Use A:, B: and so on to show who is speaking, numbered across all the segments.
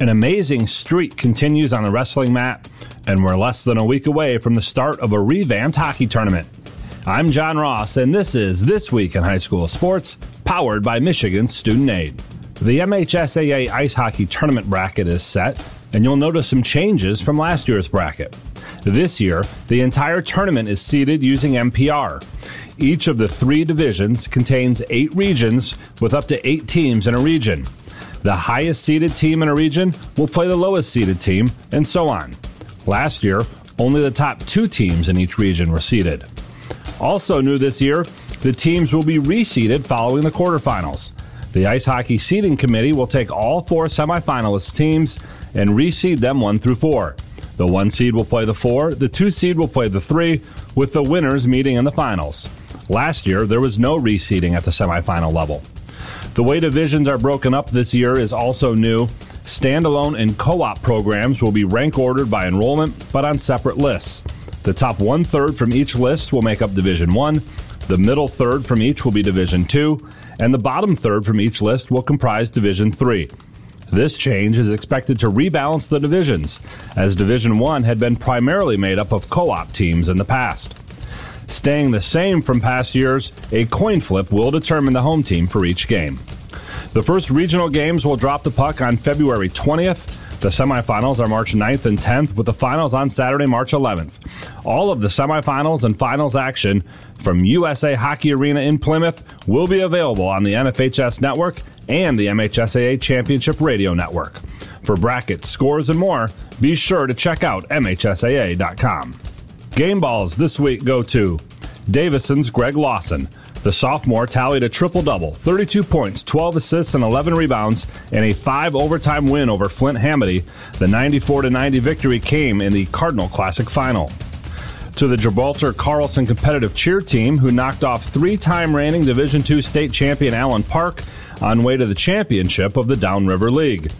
A: An amazing streak continues on the wrestling mat, and we're less than a week away from the start of a revamped hockey tournament. I'm John Ross, and this is This Week in High School Sports, powered by Michigan Student Aid. The MHSAA Ice Hockey Tournament bracket is set, and you'll notice some changes from last year's bracket. This year, the entire tournament is seeded using MPR. Each of the three divisions contains eight regions with up to eight teams in a region. The highest seeded team in a region will play the lowest seeded team, and so on. Last year, only the top two teams in each region were seeded. Also new this year, the teams will be reseeded following the quarterfinals. The Ice Hockey Seeding Committee will take all four semifinalist teams and reseed them one through four. The one seed will play the four, the two seed will play the three, with the winners meeting in the finals. Last year, there was no reseeding at the semifinal level. The way divisions are broken up this year is also new. Standalone and co op programs will be rank ordered by enrollment, but on separate lists. The top one third from each list will make up Division 1, the middle third from each will be Division 2, and the bottom third from each list will comprise Division 3. This change is expected to rebalance the divisions, as Division 1 had been primarily made up of co op teams in the past. Staying the same from past years, a coin flip will determine the home team for each game. The first regional games will drop the puck on February 20th. The semifinals are March 9th and 10th, with the finals on Saturday, March 11th. All of the semifinals and finals action from USA Hockey Arena in Plymouth will be available on the NFHS network and the MHSAA Championship Radio Network. For brackets, scores, and more, be sure to check out MHSAA.com. Game balls this week go to Davison's Greg Lawson. The sophomore tallied a triple double 32 points, 12 assists, and 11 rebounds in a five overtime win over Flint Hamady. The 94 90 victory came in the Cardinal Classic final. To the Gibraltar Carlson competitive cheer team, who knocked off three time reigning Division II state champion Allen Park on way to the championship of the Downriver League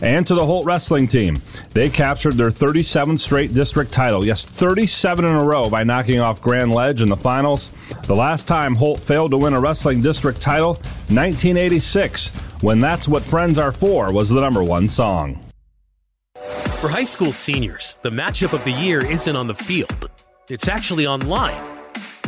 A: and to the Holt wrestling team. They captured their 37th straight district title. Yes, 37 in a row by knocking off Grand Ledge in the finals. The last time Holt failed to win a wrestling district title, 1986, when That's What Friends Are For was the number one song.
B: For high school seniors, the matchup of the year isn't on the field, it's actually online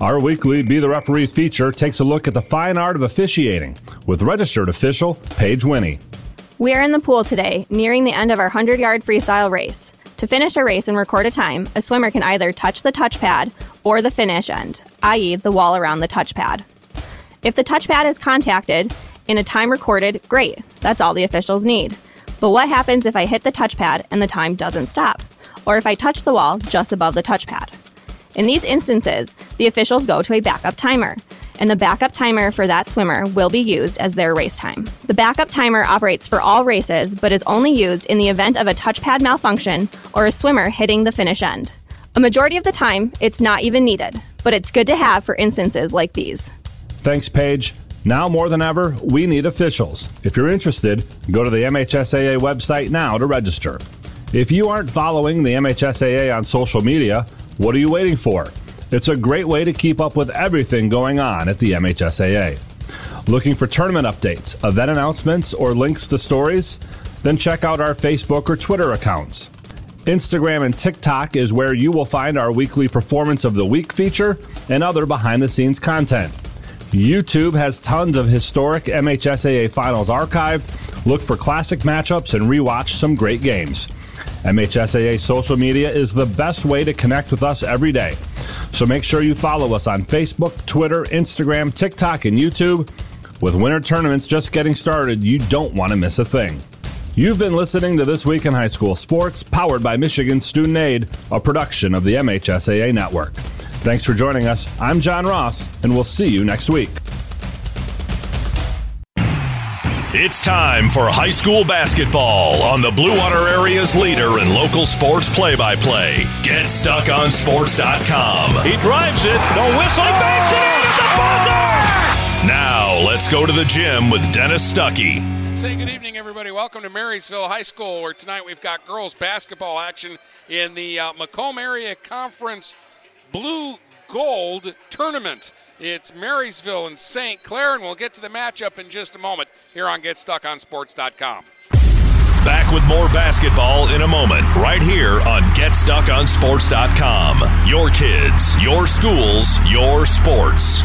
A: Our weekly Be the Referee feature takes a look at the fine art of officiating with registered official Paige Winnie.
C: We are in the pool today, nearing the end of our 100 yard freestyle race. To finish a race and record a time, a swimmer can either touch the touchpad or the finish end, i.e., the wall around the touchpad. If the touchpad is contacted in a time recorded, great, that's all the officials need. But what happens if I hit the touchpad and the time doesn't stop? Or if I touch the wall just above the touchpad? In these instances, the officials go to a backup timer, and the backup timer for that swimmer will be used as their race time. The backup timer operates for all races, but is only used in the event of a touchpad malfunction or a swimmer hitting the finish end. A majority of the time, it's not even needed, but it's good to have for instances like these.
A: Thanks, Paige. Now more than ever, we need officials. If you're interested, go to the MHSAA website now to register. If you aren't following the MHSAA on social media, what are you waiting for? It's a great way to keep up with everything going on at the MHSAA. Looking for tournament updates, event announcements, or links to stories? Then check out our Facebook or Twitter accounts. Instagram and TikTok is where you will find our weekly Performance of the Week feature and other behind the scenes content. YouTube has tons of historic MHSAA finals archived. Look for classic matchups and rewatch some great games. MHSAA social media is the best way to connect with us every day. So make sure you follow us on Facebook, Twitter, Instagram, TikTok, and YouTube. With winter tournaments just getting started, you don't want to miss a thing. You've been listening to This Week in High School Sports, powered by Michigan Student Aid, a production of the MHSAA Network. Thanks for joining us. I'm John Ross, and we'll see you next week.
D: It's time for high school basketball on the Blue Water Area's leader in local sports play by play. Get stuck on GetStuckOnSports.com.
B: He drives it, the whistle, oh! bangs it in at the buzzer!
D: Now, let's go to the gym with Dennis Stuckey.
E: Say good evening, everybody. Welcome to Marysville High School, where tonight we've got girls basketball action in the uh, Macomb Area Conference Blue Gold Tournament. It's Marysville and St. Clair, and we'll get to the matchup in just a moment here on GetStuckOnSports.com.
D: Back with more basketball in a moment, right here on GetStuckOnSports.com. Your kids, your schools, your sports.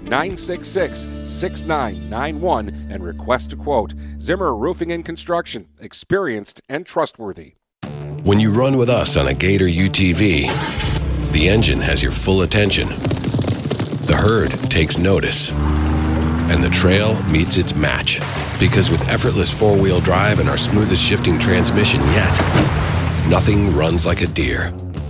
F: 966 6991 and request a quote. Zimmer Roofing and Construction, experienced and trustworthy.
G: When you run with us on a Gator UTV, the engine has your full attention. The herd takes notice. And the trail meets its match. Because with effortless four wheel drive and our smoothest shifting transmission yet, nothing runs like a Deere.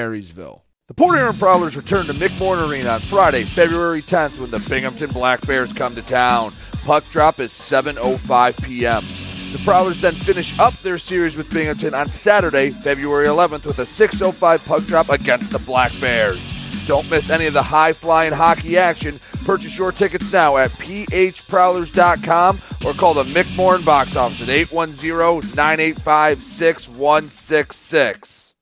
H: Marysville. The Port Huron Prowlers return to McMorran Arena on Friday, February 10th when the Binghamton Black Bears come to town. Puck drop is 7.05 p.m. The Prowlers then finish up their series with Binghamton on Saturday, February 11th with a 6.05 puck drop against the Black Bears. Don't miss any of the high flying hockey action. Purchase your tickets now at phprowlers.com or call the McMorran box office at 810 985 6166.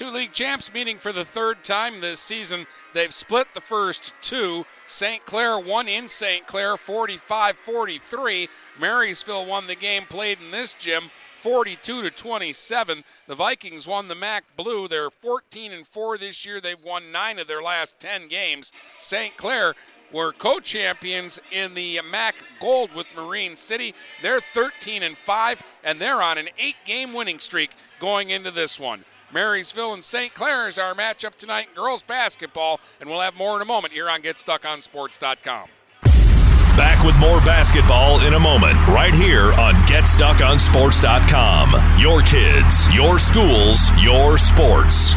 E: Two league champs meeting for the third time this season. They've split the first two. St. Clair won in St. Clair 45 43. Marysville won the game played in this gym 42 to 27. The Vikings won the MAC Blue. They're 14 and 4 this year. They've won 9 of their last 10 games. St. Clair were co-champions in the MAC Gold with Marine City. They're 13 and 5 and they're on an 8-game winning streak going into this one. Marysville and St. Clair is our matchup tonight in girls basketball, and we'll have more in a moment here on GetStuckOnSports.com.
D: Back with more basketball in a moment, right here on GetStuckOnSports.com. Your kids, your schools, your sports.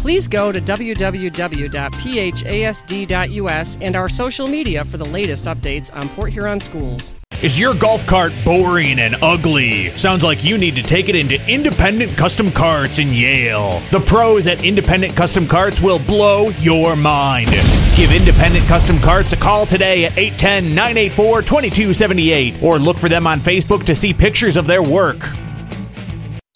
I: Please go to www.phasd.us and our social media for the latest updates on Port Huron schools.
J: Is your golf cart boring and ugly? Sounds like you need to take it into Independent Custom Carts in Yale. The pros at Independent Custom Carts will blow your mind. Give Independent Custom Carts a call today at 810 984 2278 or look for them on Facebook to see pictures of their work.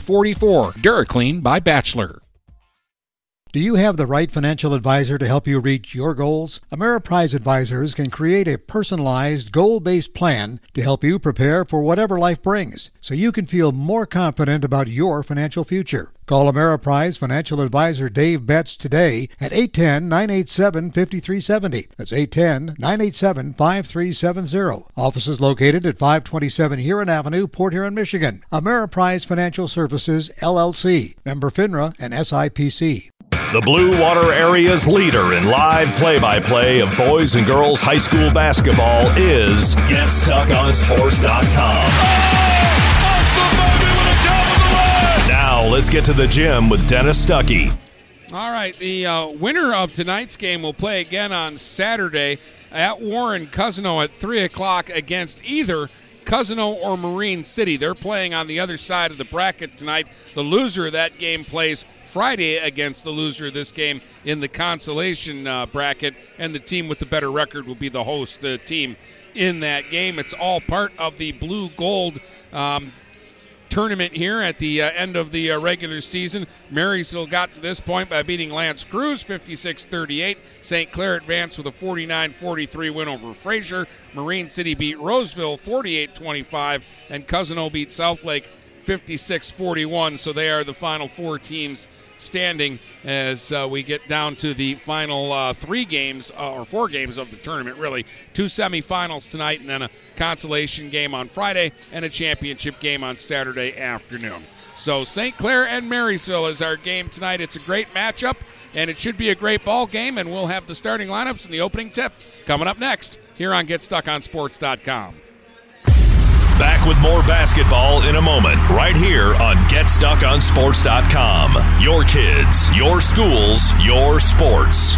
K: 44. DuraClean by Bachelor.
L: Do you have the right financial advisor to help you reach your goals? Ameriprise Advisors can create a personalized, goal based plan to help you prepare for whatever life brings so you can feel more confident about your financial future. Call Ameriprise Financial Advisor Dave Betts today at 810 987 5370. That's 810 987 5370. Office is located at 527 Huron Avenue, Port Huron, Michigan. Ameriprise Financial Services, LLC. Member FINRA and SIPC.
D: The Blue Water Area's leader in live play by play of boys and girls high school basketball is GetStuckOnSports.com. Now let's get to the gym with Dennis Stuckey.
E: All right, the uh, winner of tonight's game will play again on Saturday at Warren Cousino at 3 o'clock against either Cousino or Marine City. They're playing on the other side of the bracket tonight. The loser of that game plays Friday against the loser of this game in the consolation uh, bracket, and the team with the better record will be the host uh, team in that game. It's all part of the blue gold. Um, tournament here at the uh, end of the uh, regular season. Marysville got to this point by beating L'Anse Creuse 56 38. St. Clair advanced with a 49 43 win over Fraser. Marine City beat Roseville 48 25, and Cousino beat Southlake 56 41. So they are the final four teams standing as uh, we get down to the final uh, three games uh, or four games of the tournament, really. Two semifinals tonight, and then a consolation game on Friday and a championship game on Saturday afternoon. So St. Clair and Marysville is our game tonight. It's a great matchup, and it should be a great ball game, and we'll have the starting lineups and the opening tip coming up next here on GetStuckOnSports.com.
D: Back with more basketball in a moment, right here on GetStuckOnSports.com. Your kids, your schools, your sports.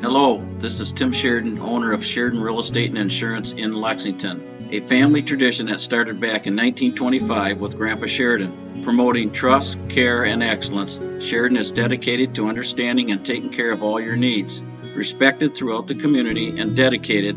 M: Hello, this is Tim Sheridan, owner of Sheridan Real Estate and Insurance in Lexington, a family tradition that started back in 1925 with Grandpa Sheridan. Promoting trust, care, and excellence, Sheridan is dedicated to understanding and taking care of all your needs. Respected throughout the community and dedicated,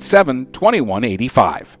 N: 987 2185.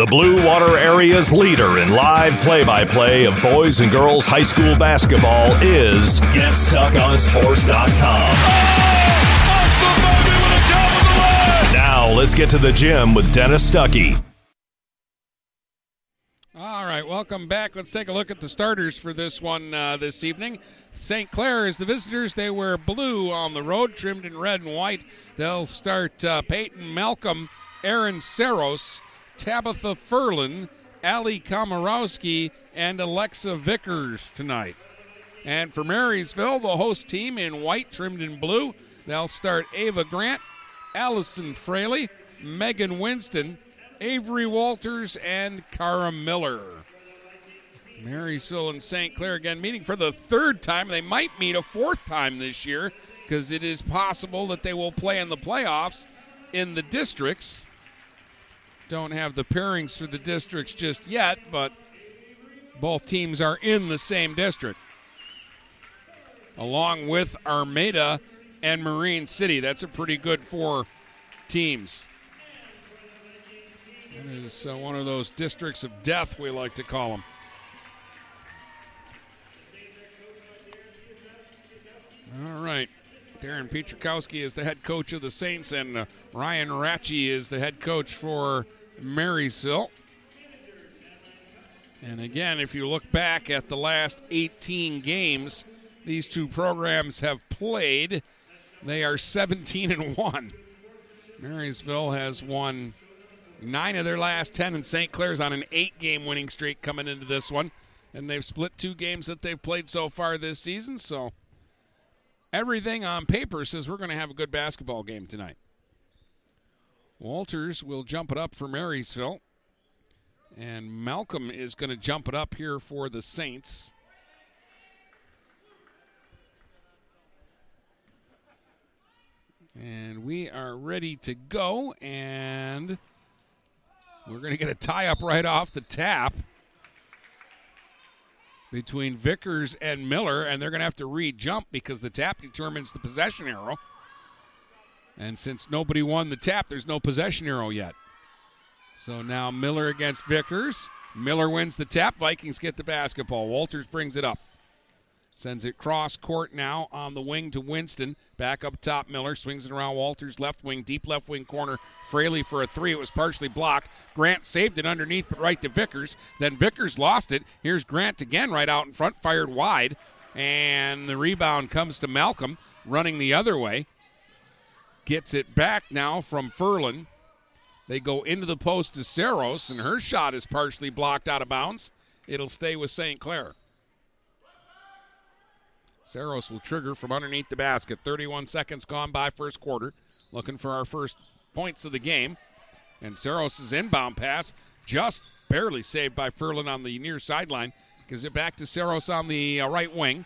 D: The Blue Water Area's leader in live play by play of boys and girls high school basketball is GetStuckOnSports.com. Now let's get to the gym with Dennis Stuckey.
E: All right, welcome back. Let's take a look at the starters for this one uh, this evening. St. Clair is the visitors. They wear blue on the road, trimmed in red and white. They'll start uh, Peyton Malcolm, Aaron Saros, Tabitha Furlan, Ali Komorowski, and Alexa Vickers tonight. And for Marysville, the host team in white, trimmed in blue, they'll start Ava Grant, Allison Fraley, Megan Winston, Avery Walters, and Cara Miller. Marysville and St. Clair again meeting for the third time. They might meet a fourth time this year because it is possible that they will play in the playoffs in the districts. Don't have the pairings for the districts just yet, but both teams are in the same district. Along with Armada and Marine City. That's a pretty good four teams. That is uh, one of those districts of death, we like to call them. All right. Darren Pietrzakowski is the head coach of the Saints, and uh, Ryan Ratchie is the head coach for Marysville. And again, if you look back at the last 18 games these two programs have played, they are 17 and 1. Marysville has won nine of their last 10, and St. Clair's on an eight game winning streak coming into this one. And they've split two games that they've played so far this season. So everything on paper says we're going to have a good basketball game tonight. Walters will jump it up for Marysville. And Malcolm is going to jump it up here for the Saints. And we are ready to go. And we're going to get a tie up right off the tap between Vickers and Miller. And they're going to have to re jump because the tap determines the possession arrow. And since nobody won the tap, there's no possession arrow yet. So now Miller against Vickers. Miller wins the tap. Vikings get the basketball. Walters brings it up. Sends it cross court now on the wing to Winston. Back up top, Miller swings it around Walters' left wing, deep left wing corner. Fraley for a three. It was partially blocked. Grant saved it underneath, but right to Vickers. Then Vickers lost it. Here's Grant again, right out in front, fired wide. And the rebound comes to Malcolm, running the other way. Gets it back now from Furlan. They go into the post to Saros, and her shot is partially blocked out of bounds. It'll stay with St. Clair. Saros will trigger from underneath the basket. 31 seconds gone by first quarter. Looking for our first points of the game. And Saros' inbound pass just barely saved by Furlan on the near sideline. Gives it back to Saros on the uh, right wing.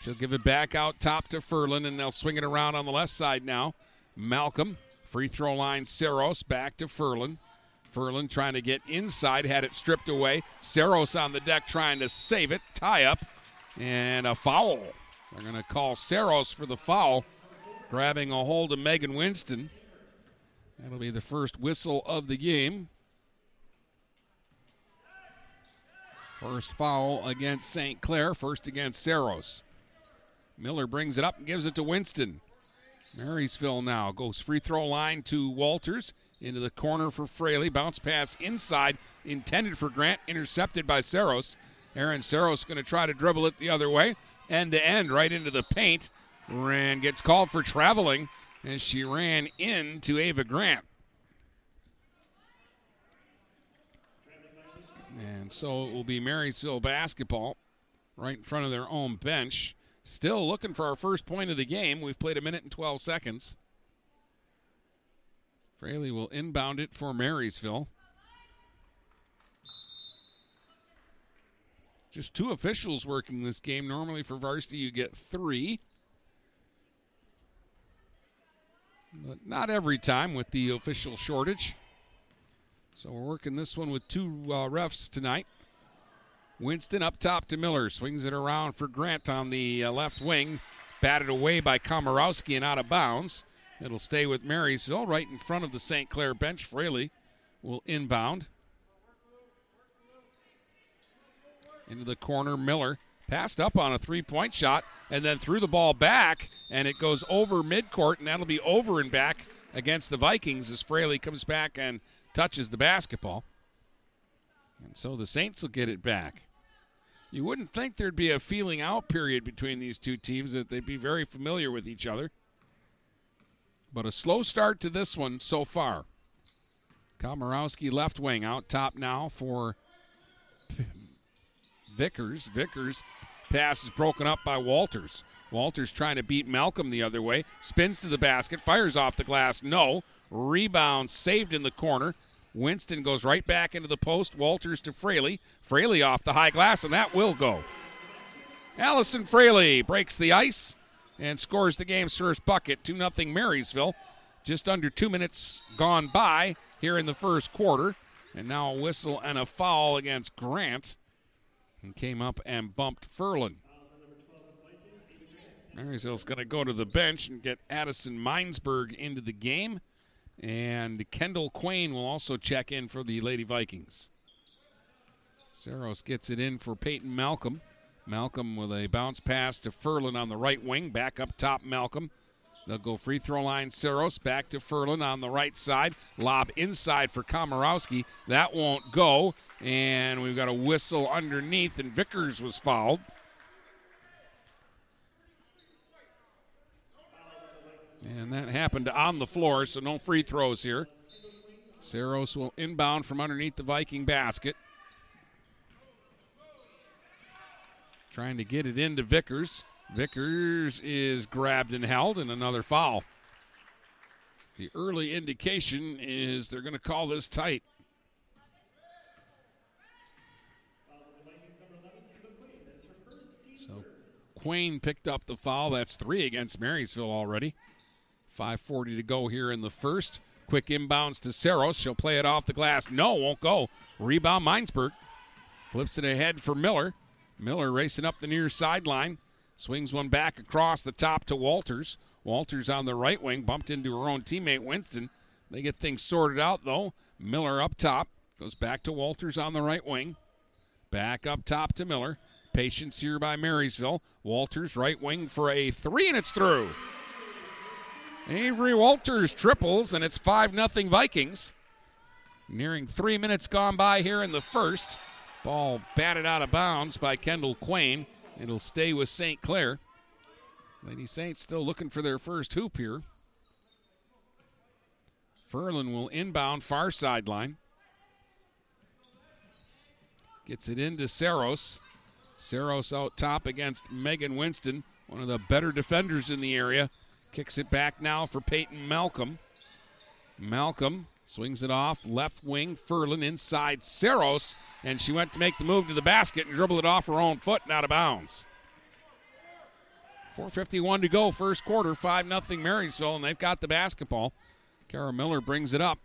E: She'll give it back out top to Furlan, and they'll swing it around on the left side now. Malcolm, free throw line, Saros back to Furlan. Furlan trying to get inside, had it stripped away. Saros on the deck trying to save it. Tie up and a foul. They're going to call Saros for the foul, grabbing a hold of Megan Winston. That'll be the first whistle of the game. First foul against St. Clair, first against Saros. Miller brings it up and gives it to Winston. Marysville now goes free throw line to Walters into the corner for Fraley. Bounce pass inside, intended for Grant, intercepted by Saros. Aaron Saros going to try to dribble it the other way, end to end, right into the paint. Ran gets called for traveling as she ran into Ava Grant. And so it will be Marysville basketball right in front of their own bench. Still looking for our first point of the game. We've played a minute and 12 seconds. Fraley will inbound it for Marysville. Just two officials working this game. Normally for varsity, you get three. But not every time with the official shortage. So we're working this one with two uh, refs tonight. Winston up top to Miller. Swings it around for Grant on the uh, left wing. Batted away by Komorowski and out of bounds. It'll stay with Marysville right in front of the St. Clair bench. Fraley will inbound. Into the corner, Miller passed up on a three point shot and then threw the ball back, and it goes over midcourt, and that'll be over and back against the Vikings as Fraley comes back and touches the basketball. And so the Saints will get it back. You wouldn't think there'd be a feeling out period between these two teams, that they'd be very familiar with each other. But a slow start to this one so far. Komorowski left wing out top now for Vickers. Vickers pass is broken up by Walters. Walters trying to beat Malcolm the other way. Spins to the basket, fires off the glass. No. Rebound saved in the corner. Winston goes right back into the post. Walters to Fraley. Fraley off the high glass, and that will go. Allison Fraley breaks the ice and scores the game's first bucket. 2 0 Marysville. Just under two minutes gone by here in the first quarter. And now a whistle and a foul against Grant. And came up and bumped Furlan. Marysville's going to go to the bench and get Addison Minesburg into the game. And Kendall Quain will also check in for the Lady Vikings. Saros gets it in for Peyton Malcolm. Malcolm with a bounce pass to Furlan on the right wing. Back up top, Malcolm. They'll go free throw line. Saros back to Furlan on the right side. Lob inside for Komorowski. That won't go. And we've got a whistle underneath, and Vickers was fouled. And that happened on the floor, so no free throws here. Saros will inbound from underneath the Viking basket. Trying to get it into Vickers. Vickers is grabbed and held, and another foul. The early indication is they're going to call this tight. So Quain picked up the foul. That's three against Marysville already. 5.40 to go here in the first. Quick inbounds to Saros. She'll play it off the glass. No, won't go. Rebound Minesburg. Flips it ahead for Miller. Miller racing up the near sideline. Swings one back across the top to Walters. Walters on the right wing, bumped into her own teammate Winston. They get things sorted out though. Miller up top. Goes back to Walters on the right wing. Back up top to Miller. Patience here by Marysville. Walters right wing for a three, and it's through. Avery Walters triples, and it's 5 0 Vikings. Nearing three minutes gone by here in the first. Ball batted out of bounds by Kendall Quain. It'll stay with St. Clair. Lady Saints still looking for their first hoop here. Furlan will inbound far sideline. Gets it into Saros. Saros out top against Megan Winston, one of the better defenders in the area. Kicks it back now for Peyton Malcolm. Malcolm swings it off left wing. Furlan inside Saros, and she went to make the move to the basket and dribble it off her own foot and out of bounds. 4.51 to go, first quarter, 5 0 Marysville, and they've got the basketball. Kara Miller brings it up.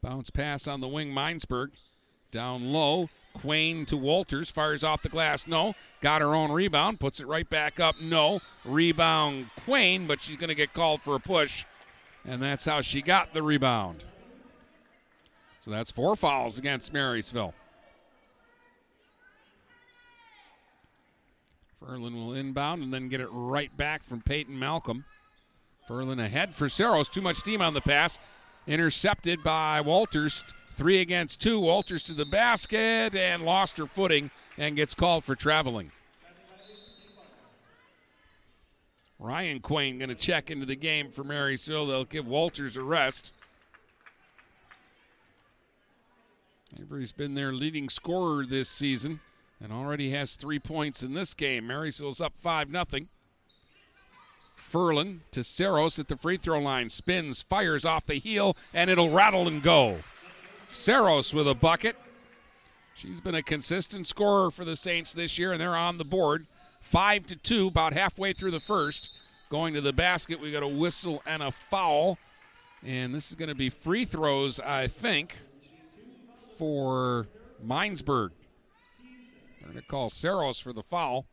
E: Bounce pass on the wing, Minesburg. Down low, Quain to Walters, fires off the glass. No. Got her own rebound, puts it right back up. No. Rebound Quain, but she's going to get called for a push. And that's how she got the rebound. So that's four fouls against Marysville. Furlan will inbound and then get it right back from Peyton Malcolm. Furlan ahead for Saros. Too much steam on the pass. Intercepted by Walters. Three against two. Walters to the basket and lost her footing and gets called for traveling. Ryan Quain going to check into the game for Marysville. They'll give Walters a rest. Avery's been their leading scorer this season and already has three points in this game. Marysville's up 5 0. Furlan to Saros at the free throw line. Spins, fires off the heel, and it'll rattle and go. Saros with a bucket. She's been a consistent scorer for the Saints this year, and they're on the board. Five to two, about halfway through the first. Going to the basket, we got a whistle and a foul. And this is going to be free throws, I think, for Minesburg. They're going to call Saros for the foul.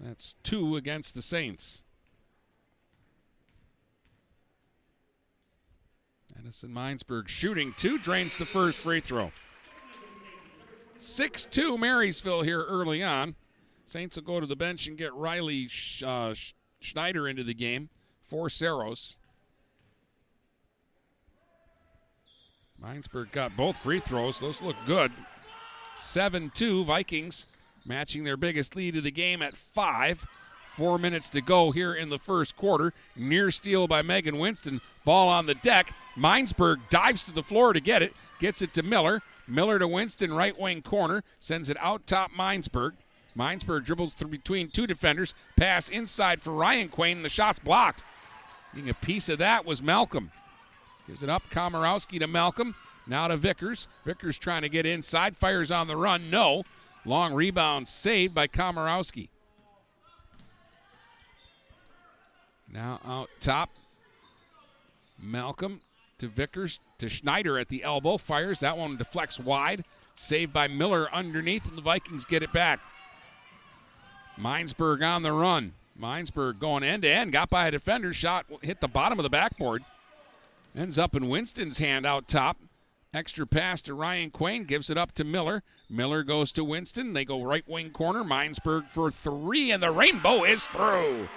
E: That's two against the Saints. Edison Minesburg shooting two, drains the first free throw. 6 2 Marysville here early on. Saints will go to the bench and get Riley uh, Schneider into the game for Saros. Minesburg got both free throws. Those look good. 7 2 Vikings matching their biggest lead of the game at 5. Four minutes to go here in the first quarter. Near steal by Megan Winston. Ball on the deck. Minesburg dives to the floor to get it. Gets it to Miller. Miller to Winston, right wing corner. Sends it out top Minesburg. Minesburg dribbles through between two defenders. Pass inside for Ryan Quain, the shot's blocked. Getting a piece of that was Malcolm. Gives it up. Komorowski to Malcolm. Now to Vickers. Vickers trying to get inside. Fires on the run. No. Long rebound saved by Komorowski. Now out top. Malcolm to Vickers to Schneider at the elbow. Fires. That one deflects wide. Saved by Miller underneath, and the Vikings get it back. Minesburg on the run. Minesburg going end to end. Got by a defender. Shot hit the bottom of the backboard. Ends up in Winston's hand out top. Extra pass to Ryan Quain. Gives it up to Miller. Miller goes to Winston. They go right wing corner. Minesburg for three, and the rainbow is through.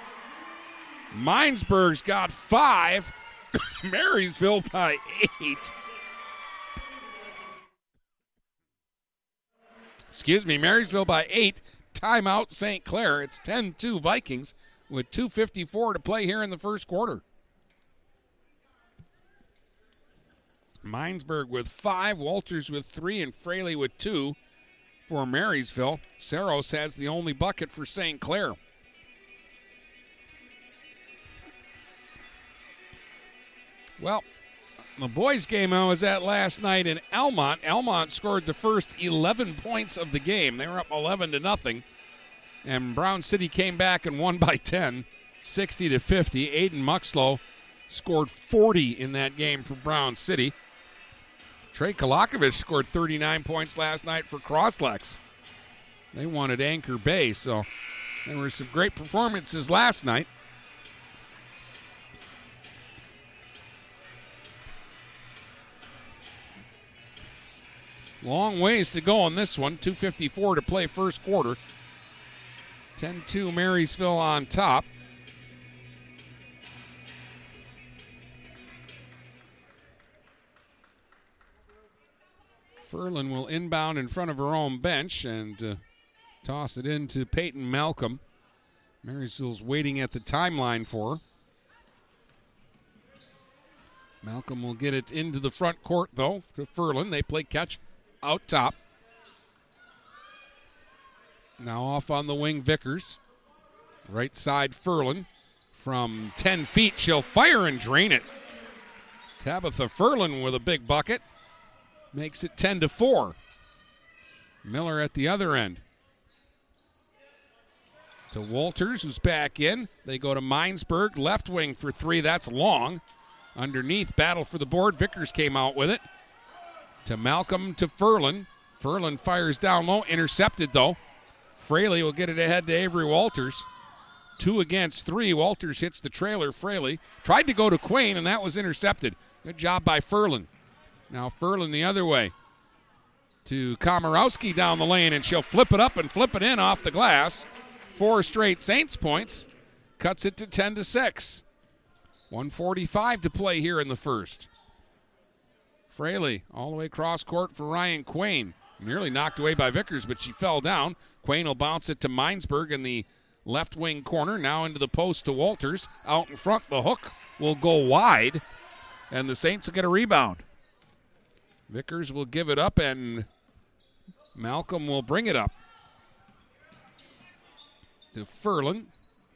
E: Minesburg's got five. Marysville by eight. Excuse me, Marysville by eight. Timeout St. Clair. It's 10 2 Vikings with 2.54 to play here in the first quarter. Minesburg with five, Walters with three, and Fraley with two for Marysville. Saros has the only bucket for St. Clair. Well, the boys' game I was at last night in Almont. Almont scored the first 11 points of the game. They were up 11 to nothing, and Brown City came back and won by 10, 60 to 50. Aiden Muxlow scored 40 in that game for Brown City. Trey Kolakovich scored 39 points last night for Croslex. They wanted Anchor Bay, so there were some great performances last night. Long ways to go on this one. 254 to play first quarter. 10-2 Marysville on top. Furlan will inbound in front of her own bench and uh, toss it into Peyton Malcolm. Marysville's waiting at the timeline for her. Malcolm will get it into the front court, though, to Furlan. They play catch out top. Now off on the wing, Vickers. Right side, Furlan. From 10 feet, she'll fire and drain it. Tabitha Furlan with a big bucket. Makes it 10 to 4. Miller at the other end. To Walters, who's back in. They go to Minesburg, left wing for three. That's long. Underneath, battle for the board. Vickers came out with it. To Malcolm to Furlan. Furlan fires down low, intercepted though. Fraley will get it ahead to Avery Walters. Two against three. Walters hits the trailer. Fraley tried to go to Quain, and that was intercepted. Good job by Furlan. Now Furlan the other way to Komorowski down the lane, and she'll flip it up and flip it in off the glass. Four straight Saints points. Cuts it to 10 to 6. 145 to play here in the first. Fraley all the way across court for Ryan Quain. Nearly knocked away by Vickers, but she fell down. Quain will bounce it to Minesburg in the left wing corner. Now into the post to Walters. Out in front, the hook will go wide, and the Saints will get a rebound. Vickers will give it up, and Malcolm will bring it up to Furlan.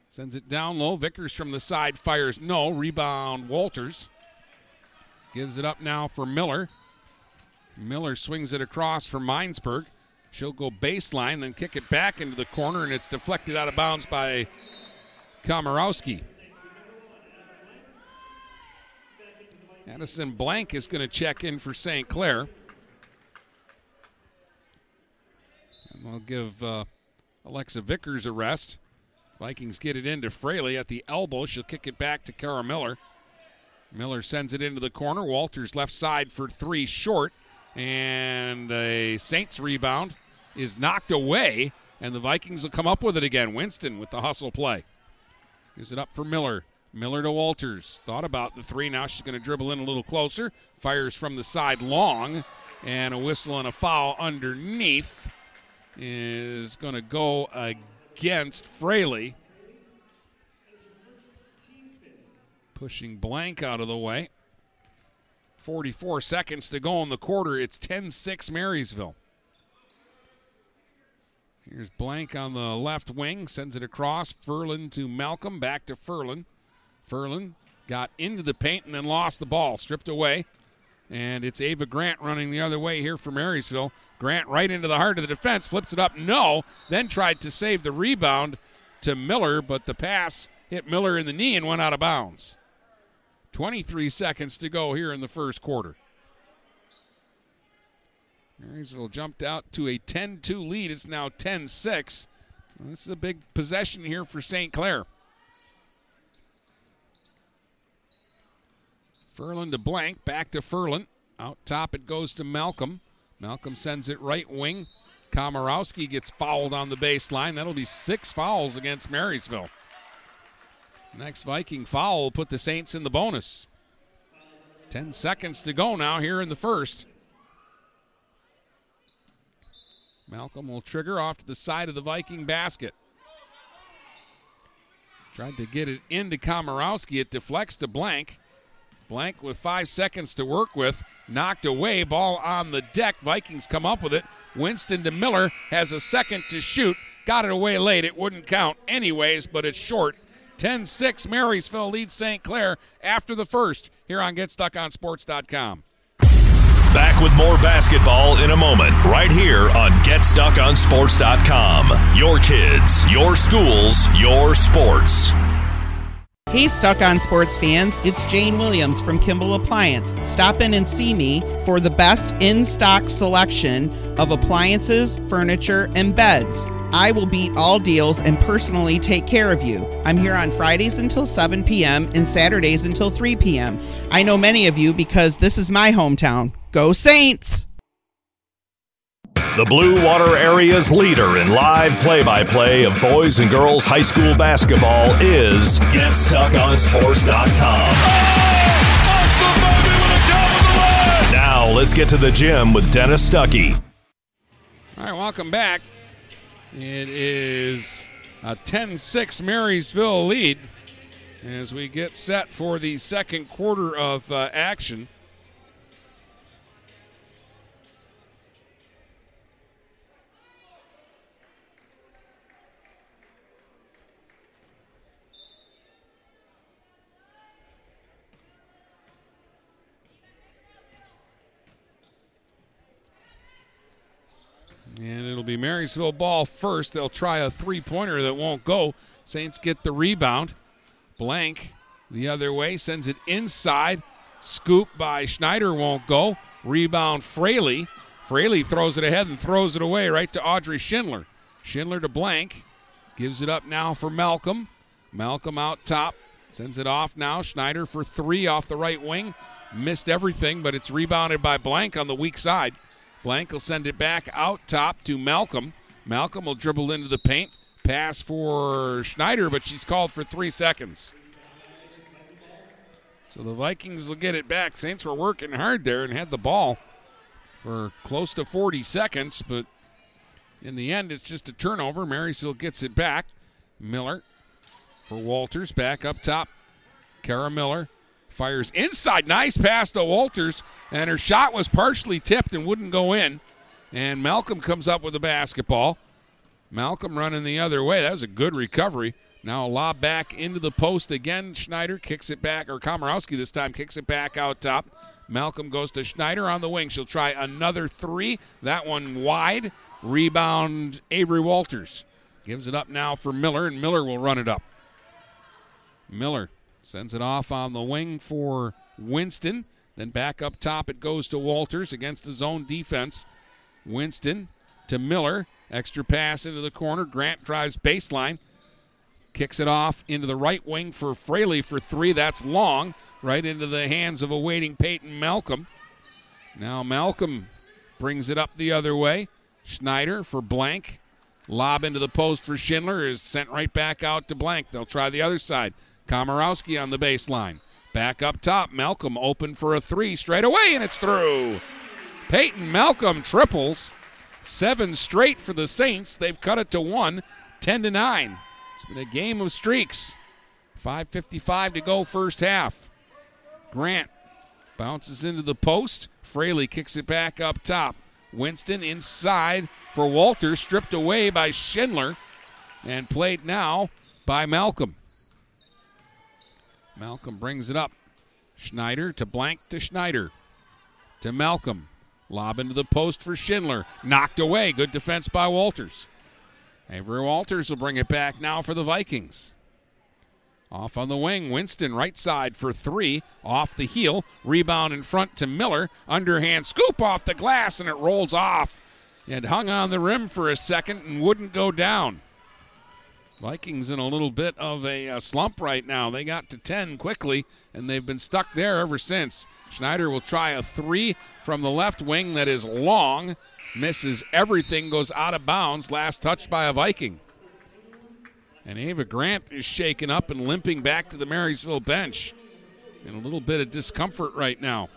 E: Sends it down low. Vickers from the side fires no. Rebound Walters. Gives it up now for Miller. Miller swings it across for Minesburg. She'll go baseline, then kick it back into the corner, and it's deflected out of bounds by Komorowski. Addison Blank is going to check in for St. Clair. And they'll give uh, Alexa Vickers a rest. Vikings get it into Fraley at the elbow. She'll kick it back to Kara Miller. Miller sends it into the corner. Walters left side for three short. And a Saints rebound is knocked away. And the Vikings will come up with it again. Winston with the hustle play. Gives it up for Miller. Miller to Walters. Thought about the three. Now she's going to dribble in a little closer. Fires from the side long. And a whistle and a foul underneath is going to go against Fraley. Pushing Blank out of the way. 44 seconds to go in the quarter. It's 10 6 Marysville. Here's Blank on the left wing, sends it across. Furlan to Malcolm, back to Furlan. Furlan got into the paint and then lost the ball, stripped away. And it's Ava Grant running the other way here for Marysville. Grant right into the heart of the defense, flips it up, no, then tried to save the rebound to Miller, but the pass hit Miller in the knee and went out of bounds. 23 seconds to go here in the first quarter. Marysville jumped out to a 10 2 lead. It's now 10 6. This is a big possession here for St. Clair. Furlan to blank, back to Furlan. Out top it goes to Malcolm. Malcolm sends it right wing. Komorowski gets fouled on the baseline. That'll be six fouls against Marysville. Next Viking foul put the Saints in the bonus. 10 seconds to go now here in the first. Malcolm will trigger off to the side of the Viking basket. Tried to get it into Komorowski. It deflects to Blank. Blank with five seconds to work with. Knocked away. Ball on the deck. Vikings come up with it. Winston to Miller has a second to shoot. Got it away late. It wouldn't count anyways, but it's short. 10 6, Marysville leads St. Clair after the first here on GetStuckOnSports.com.
D: Back with more basketball in a moment, right here on GetStuckOnSports.com. Your kids, your schools, your sports.
O: Hey, Stuck on Sports fans, it's Jane Williams from Kimball Appliance. Stop in and see me for the best in stock selection of appliances, furniture, and beds. I will beat all deals and personally take care of you. I'm here on Fridays until 7 p.m. and Saturdays until 3 p.m. I know many of you because this is my hometown. Go Saints!
D: The Blue Water Area's leader in live play by play of boys and girls high school basketball is GetStuckOnSports.com. Now let's get to the gym with Dennis Stuckey.
E: All right, welcome back. It is a 10 6 Marysville lead as we get set for the second quarter of uh, action. And it'll be Marysville ball first. They'll try a three pointer that won't go. Saints get the rebound. Blank the other way sends it inside. Scoop by Schneider won't go. Rebound Fraley. Fraley throws it ahead and throws it away right to Audrey Schindler. Schindler to Blank. Gives it up now for Malcolm. Malcolm out top. Sends it off now. Schneider for three off the right wing. Missed everything, but it's rebounded by Blank on the weak side. Blank will send it back out top to Malcolm. Malcolm will dribble into the paint. Pass for Schneider, but she's called for three seconds. So the Vikings will get it back. Saints were working hard there and had the ball for close to 40 seconds, but in the end, it's just a turnover. Marysville gets it back. Miller for Walters back up top. Kara Miller fires inside. Nice pass to Walters, and her shot was partially tipped and wouldn't go in. And Malcolm comes up with the basketball. Malcolm running the other way. That was a good recovery. Now a lob back into the post again. Schneider kicks it back, or Komorowski this time kicks it back out top. Malcolm goes to Schneider on the wing. She'll try another three. That one wide. Rebound Avery Walters. Gives it up now for Miller, and Miller will run it up. Miller sends it off on the wing for Winston. Then back up top, it goes to Walters against the zone defense. Winston to Miller. Extra pass into the corner. Grant drives baseline. Kicks it off into the right wing for Fraley for three. That's long. Right into the hands of a waiting Peyton Malcolm. Now Malcolm brings it up the other way. Schneider for blank. Lob into the post for Schindler is sent right back out to blank. They'll try the other side. Komorowski on the baseline. Back up top. Malcolm open for a three straight away, and it's through. Peyton Malcolm triples. Seven straight for the Saints. They've cut it to one, 10 to 9. It's been a game of streaks. 5.55 to go, first half. Grant bounces into the post. Fraley kicks it back up top. Winston inside for Walter, stripped away by Schindler, and played now by Malcolm. Malcolm brings it up. Schneider to blank to Schneider. To Malcolm. Lob into the post for Schindler. Knocked away. Good defense by Walters. Avery Walters will bring it back now for the Vikings. Off on the wing, Winston right side for three. Off the heel. Rebound in front to Miller. Underhand scoop off the glass and it rolls off. It hung on the rim for a second and wouldn't go down. Vikings in a little bit of a, uh, slump right now. They got to 10 quickly, and they've been stuck there ever since. Schneider will try a three from the left wing that is long. Misses everything, goes out of bounds. Last touch by a Viking. And Ava Grant is shaken up and limping back to the Marysville bench. In a little bit of discomfort right now.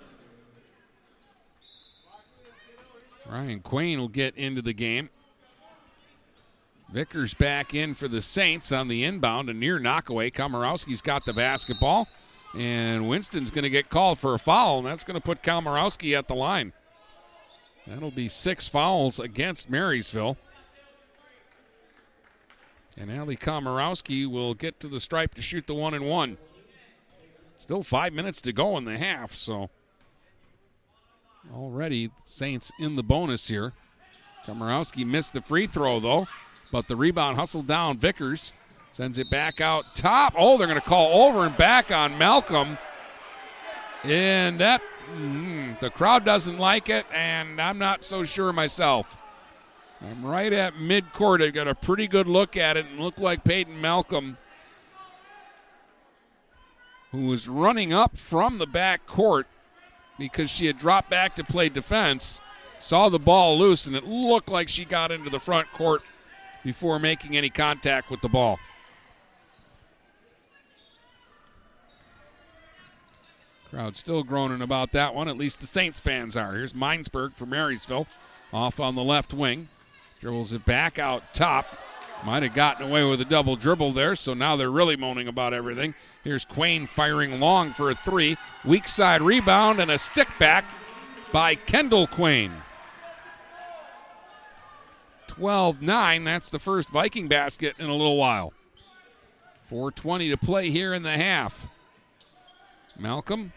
E: Ryan Quain will get into the game. Vickers back in for the Saints on the inbound, a near knockaway. Komorowski's got the basketball, and Winston's going to get called for a foul, and that's going to put Komorowski at the line. That'll be six fouls against Marysville. And Ali Komorowski will get to the stripe to shoot the one and one. Still five minutes to go in the half, so already Saints in the bonus here. Komorowski missed the free throw though, but the rebound hustled down. Vickers sends it back out top. Oh, they're going to call over and back on Malcolm. And that, mm, the crowd doesn't like it, and I'm not so sure myself. I'm right at midcourt. I've got a pretty good look at it and look like Peyton Malcolm, who was running up from the back court because she had dropped back to play defense, saw the ball loose, and it looked like she got into the front court before making any contact with the ball. Crowd still groaning about that one. At least the Saints fans are. Here's Minesburg for Marysville off on the left wing. Dribbles it back out top. Might have gotten away with a double dribble there, so now they're really moaning about everything. Here's Quain firing long for a three. Weak side rebound and a stick back by Kendall Quain. 12 9. That's the first Viking basket in a little while. 4.20 to play here in the half. Malcolm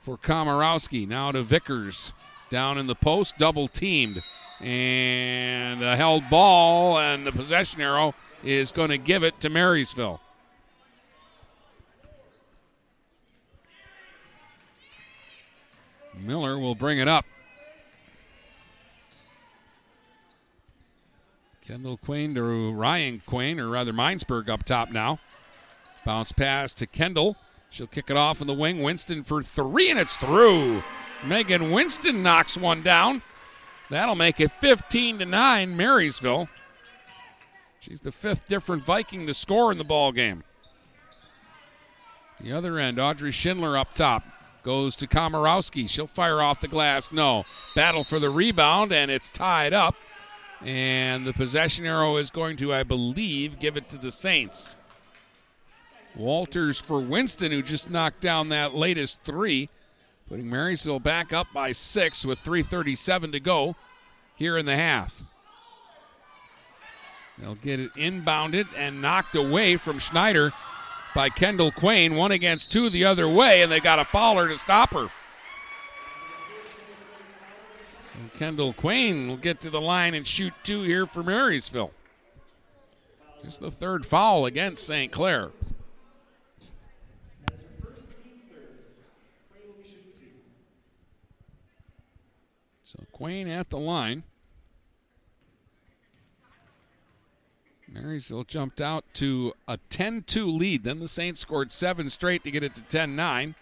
E: for Komorowski. Now to Vickers. Down in the post, double teamed. And a held ball, and the possession arrow is going to give it to Marysville. Miller will bring it up. Kendall Quain to Ryan Quain, or rather Minesburg up top now. Bounce pass to Kendall. She'll kick it off in the wing. Winston for three, and it's through. Megan Winston knocks one down. That'll make it 15 to 9, Marysville. She's the fifth different Viking to score in the ball game. The other end, Audrey Schindler up top. Goes to Komorowski. She'll fire off the glass. No. Battle for the rebound, and it's tied up. And the possession arrow is going to, I believe, give it to the Saints. Walters for Winston, who just knocked down that latest three, putting Marysville back up by six with 3.37 to go here in the half. They'll get it inbounded and knocked away from Schneider by Kendall Quain. One against two the other way, and they got a fouler to stop her. So Kendall Quain will get to the line and shoot two here for Marysville. It's the third foul against St. Clair. So Quain at the line. Marysville jumped out to a 10 2 lead. Then the Saints scored seven straight to get it to 10 9.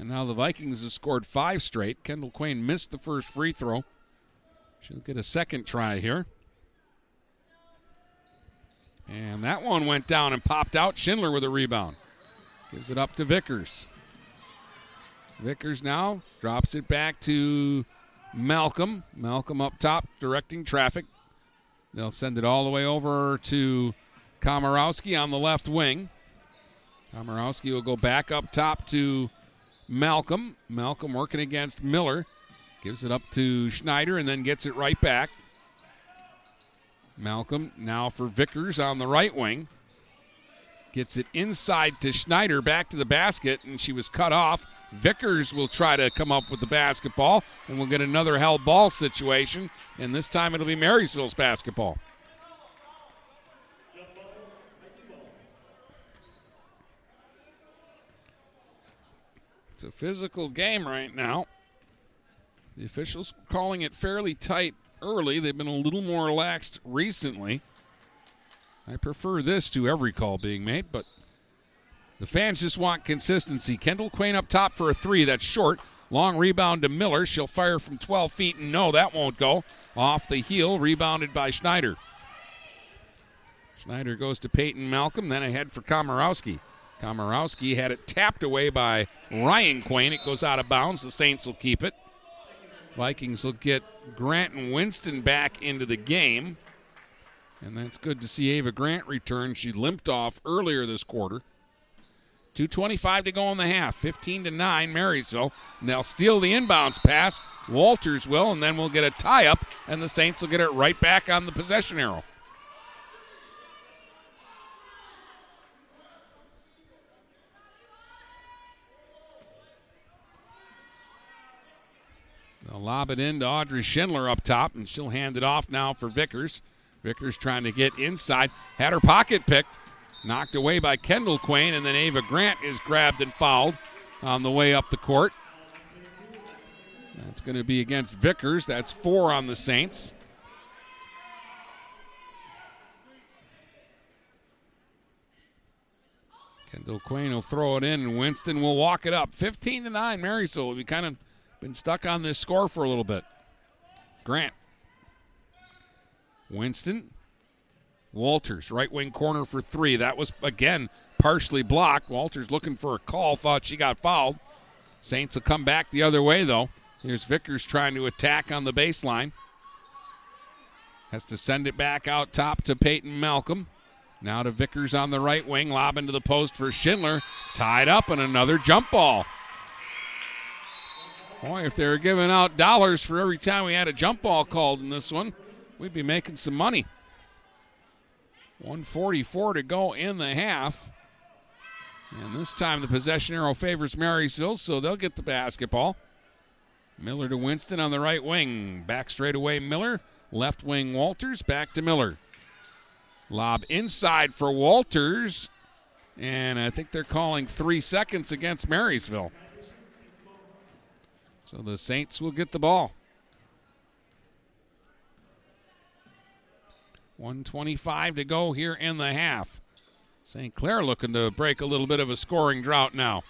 E: And now the Vikings have scored five straight. Kendall Quain missed the first free throw. She'll get a second try here. And that one went down and popped out. Schindler with a rebound. Gives it up to Vickers. Vickers now drops it back to Malcolm. Malcolm up top, directing traffic. They'll send it all the way over to Komorowski on the left wing. Komorowski will go back up top to Malcolm. Malcolm working against Miller. Gives it up to Schneider and then gets it right back. Malcolm now for Vickers on the right wing. Gets it inside to Schneider, back to the basket, and she was cut off. Vickers will try to come up with the basketball, and we'll get another held ball situation, and this time it'll be Marysville's basketball. It's a physical game right now. The officials calling it fairly tight early. They've been a little more relaxed recently. I prefer this to every call being made, but the fans just want consistency. Kendall Quain up top for a three. That's short. Long rebound to Miller. She'll fire from 12 feet, and no, that won't go. Off the heel, rebounded by Schneider. Schneider goes to Peyton Malcolm, then ahead for Komorowski. Komorowski had it tapped away by Ryan Quain. It goes out of bounds. The Saints will keep it. Vikings will get Grant and Winston back into the game. And that's good to see Ava Grant return. She limped off earlier this quarter. 2.25 to go in the half. 15 to 9, Marysville. And they'll steal the inbounds pass. Walters will, and then we'll get a tie up, and the Saints will get it right back on the possession arrow. They'll lob it in to Audrey Schindler up top, and she'll hand it off now for Vickers. Vickers trying to get inside. Had her pocket picked. Knocked away by Kendall Quain, and then Ava Grant is grabbed and fouled on the way up the court. That's going to be against Vickers. That's four on the Saints. Kendall Quain will throw it in, and Winston will walk it up. 15 to 9, Marysville. We kind of been stuck on this score for a little bit. Grant. Winston. Walters, right wing corner for three. That was, again, partially blocked. Walters looking for a call, thought she got fouled. Saints will come back the other way, though. Here's Vickers trying to attack on the baseline. Has to send it back out top to Peyton Malcolm. Now to Vickers on the right wing, lob into the post for Schindler. Tied up and another jump ball. Boy, if they were giving out dollars for every time we had a jump ball called in this one, we'd be making some money. 144 to go in the half. And this time the possession arrow favors Marysville, so they'll get the basketball. Miller to Winston on the right wing. Back straight away, Miller. Left wing, Walters. Back to Miller. Lob inside for Walters. And I think they're calling three seconds against Marysville. So the Saints will get the ball. 125 to go here in the half. St. Clair looking to break a little bit of a scoring drought now.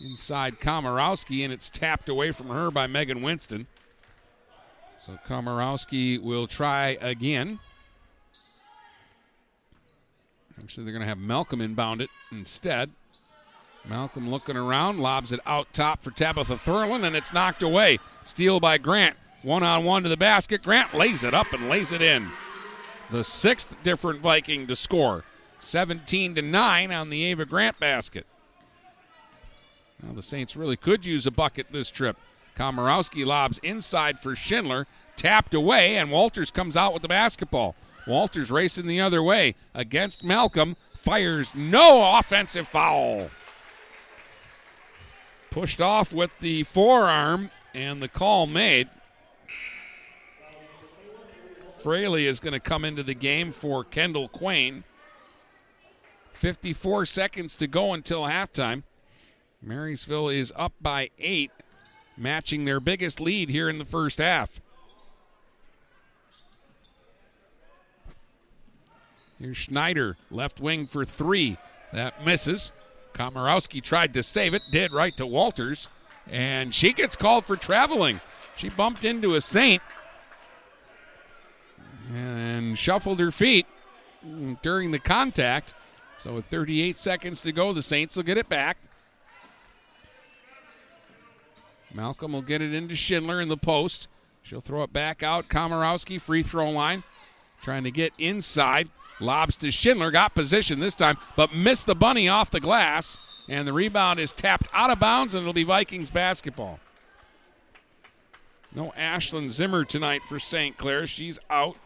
E: Inside Komorowski, and it's tapped away from her by Megan Winston. So Komorowski will try again. Actually, they're going to have Malcolm inbound it instead. Malcolm looking around, lobs it out top for Tabitha Furlan, and it's knocked away. Steal by Grant. One on one to the basket. Grant lays it up and lays it in. The sixth different Viking to score. 17 to 9 on the Ava Grant basket. Now the Saints really could use a bucket this trip. Komorowski lobs inside for Schindler, tapped away, and Walters comes out with the basketball. Walters racing the other way against Malcolm, fires no offensive foul. Pushed off with the forearm, and the call made. Fraley is going to come into the game for Kendall Quain. 54 seconds to go until halftime. Marysville is up by eight, matching their biggest lead here in the first half. Here's Schneider, left wing for three. That misses. Komorowski tried to save it, did right to Walters, and she gets called for traveling. She bumped into a Saint and shuffled her feet during the contact. So with 38 seconds to go, the Saints will get it back. Malcolm will get it into Schindler in the post. She'll throw it back out. Komorowski, free throw line. Trying to get inside. Lobs to Schindler. Got position this time, but missed the bunny off the glass. And the rebound is tapped out of bounds, and it'll be Vikings basketball. No Ashlyn Zimmer tonight for St. Clair. She's out.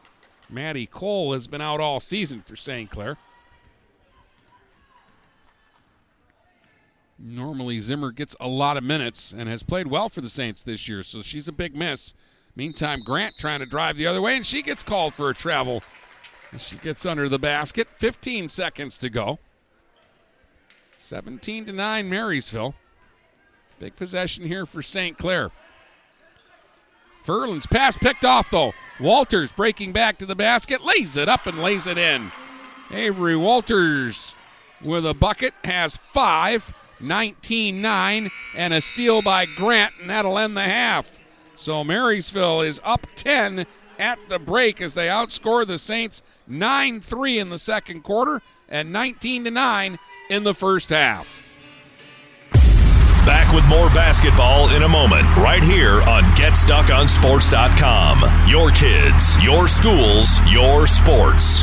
E: Maddie Cole has been out all season for St. Clair. Normally, Zimmer gets a lot of minutes and has played well for the Saints this year, so she's a big miss. Meantime, Grant trying to drive the other way, and she gets called for a travel. She gets under the basket. 15 seconds to go. 17 to 9, Marysville. Big possession here for St. Clair. Furlan's pass picked off, though. Walters breaking back to the basket, lays it up and lays it in. Avery Walters with a bucket has five. 19 9, and a steal by Grant, and that'll end the half. So Marysville is up 10 at the break as they outscore the Saints 9 3 in the second quarter and 19 9 in the first half.
D: Back with more basketball in a moment, right here on GetStuckOnSports.com. Your kids, your schools, your sports.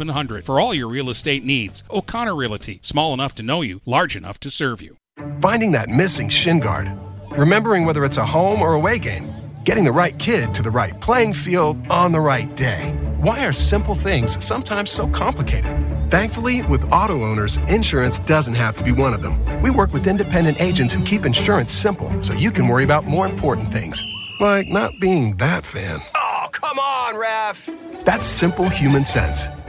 E: 8700 for all your real estate needs. O'Connor Realty, small enough to know you, large enough to serve you.
P: Finding that missing shin guard, remembering whether it's a home or away game, getting the right kid to the right playing field on the right day. Why are simple things sometimes so complicated? Thankfully, with auto owners, insurance doesn't have to be one of them. We work with independent agents who keep insurance simple so you can worry about more important things, like not being that fan.
Q: Oh, come on, ref.
P: That's simple human sense.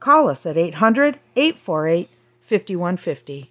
R: Call us at 800 848 5150.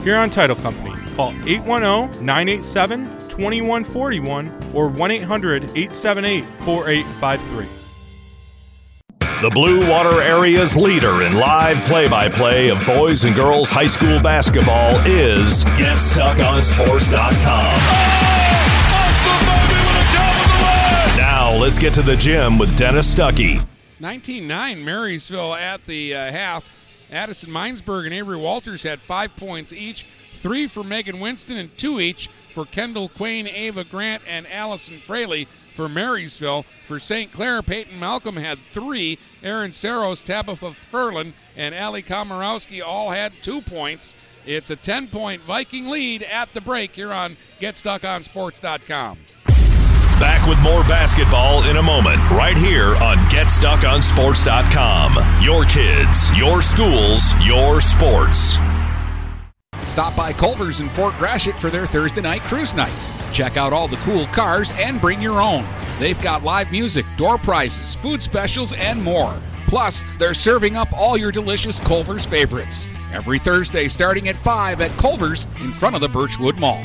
S: Huron Title Company. Call 810 987 2141 or 1 800 878 4853.
D: The Blue Water Area's leader in live play by play of boys and girls high school basketball is GetStuckOnSports.com. Now let's get to the gym with Dennis Stuckey.
T: 19 9, Marysville at the uh, half. Addison Minesburg and Avery Walters had five points each, three for Megan Winston and two each for Kendall Quain, Ava Grant, and Allison Fraley for Marysville. For St. Clair, Peyton Malcolm had three. Aaron Saros, Tabitha Furlan, and Ali Komorowski all had two points. It's a 10 point Viking lead at the break here on GetStuckOnSports.com.
D: Back with more basketball in a moment, right here on GetStuckOnSports.com. Your kids, your schools, your sports.
U: Stop by Culver's in Fort Gratiot for their Thursday night cruise nights. Check out all the cool cars and bring your own. They've got live music, door prizes, food specials, and more. Plus, they're serving up all your delicious Culver's favorites. Every Thursday starting at 5 at Culver's in front of the Birchwood Mall.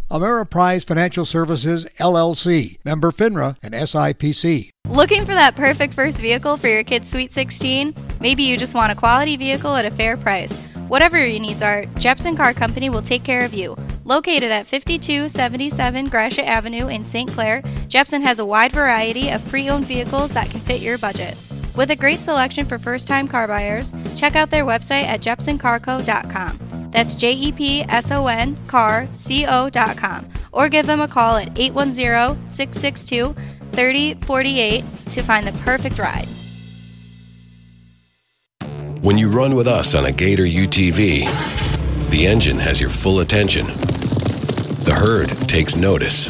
L: Ameriprise Financial Services, LLC, member FINRA and SIPC.
V: Looking for that perfect first vehicle for your kid's Sweet 16? Maybe you just want a quality vehicle at a fair price. Whatever your needs are, Jepson Car Company will take care of you. Located at 5277 Gratiot Avenue in St. Clair, Jepson has a wide variety of pre owned vehicles that can fit your budget. With a great selection for first time car buyers, check out their website at jepsoncarco.com. That's J E P S O N car C O.com. Or give them a call at 810 662 3048 to find the perfect ride.
G: When you run with us on a Gator UTV, the engine has your full attention. The herd takes notice.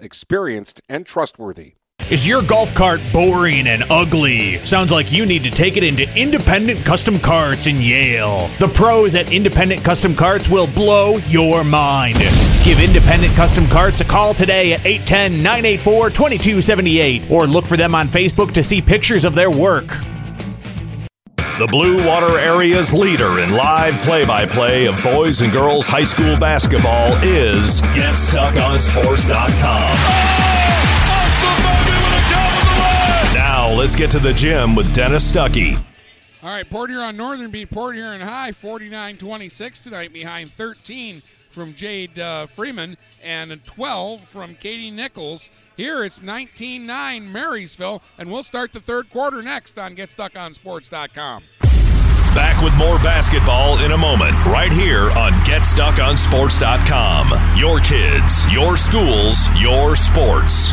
E: experienced and trustworthy.
J: Is your golf cart boring and ugly? Sounds like you need to take it into Independent Custom Carts in Yale. The pros at Independent Custom Carts will blow your mind. Give Independent Custom Carts a call today at 810 984 2278 or look for them on Facebook to see pictures of their work.
D: The Blue Water Area's leader in live play by play of boys and girls high school basketball is GetStuckOnSports.com. Now let's get to the gym with Dennis Stuckey.
W: All right, Port Huron Northern beat Port here Huron High 49 26 tonight, behind 13 from Jade uh, Freeman and 12 from Katie Nichols. Here it's 19 9 Marysville, and we'll start the third quarter next on GetStuckOnSports.com.
D: Back with more basketball in a moment, right here on GetStuckOnSports.com. Your kids, your schools, your sports.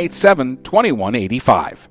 E: 987 2185.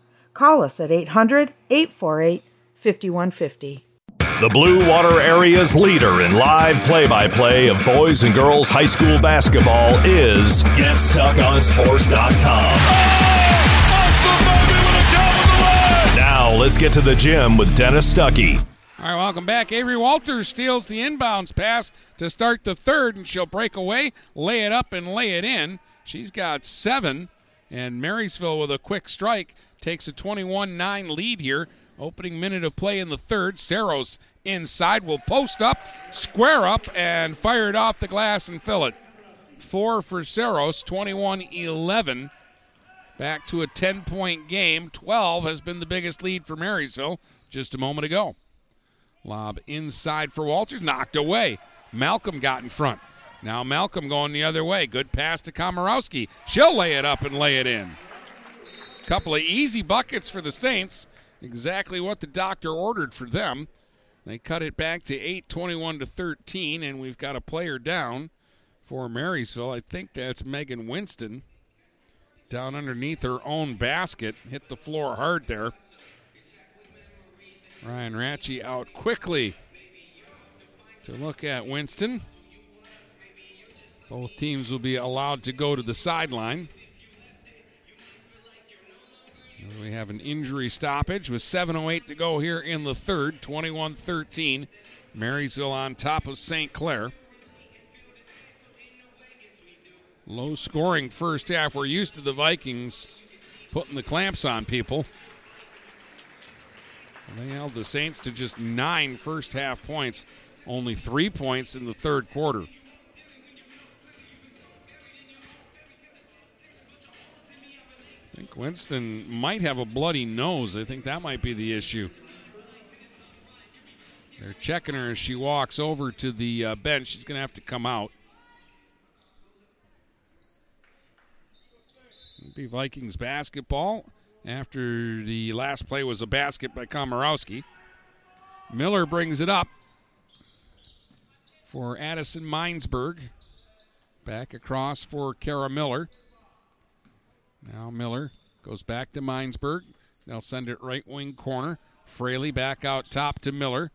R: Call us at 800 848 5150.
D: The Blue Water Area's leader in live play by play of boys and girls high school basketball is GetStuckOnSports.com. Now let's get to the gym with Dennis Stuckey.
E: All right, welcome back. Avery Walters steals the inbounds pass to start the third, and she'll break away, lay it up, and lay it in. She's got seven, and Marysville with a quick strike takes a 21 9 lead here. Opening minute of play in the third. Saros inside will post up, square up, and fire it off the glass and fill it. Four for Saros, 21 11. Back to a 10 point game. 12 has been the biggest lead for Marysville just a moment ago. Lob inside for Walters, knocked away. Malcolm got in front. Now Malcolm going the other way. Good pass to Komorowski. She'll lay it up and lay it in. Couple of easy buckets for the Saints. Exactly what the doctor ordered for them. They cut it back to 8 21 to 13, and we've got a player down for Marysville. I think that's Megan Winston down underneath her own basket. Hit the floor hard there. Ryan Ratchie out quickly to look at Winston. Both teams will be allowed to go to the sideline. We have an injury stoppage with 7.08 to go here in the third, 21 13. Marysville on top of St. Clair. Low scoring first half. We're used to the Vikings putting the clamps on people. They held the Saints to just nine first half points, only three points in the third quarter. I think Winston might have a bloody nose. I think that might be the issue. They're checking her as she walks over to the uh, bench. She's going to have to come out. It'll be Vikings basketball after the last play was a basket by Komorowski. Miller brings it up for Addison Minesburg. Back across for Kara Miller. Now Miller goes back to Minesburg. They'll send it right wing corner. Fraley back out top to Miller.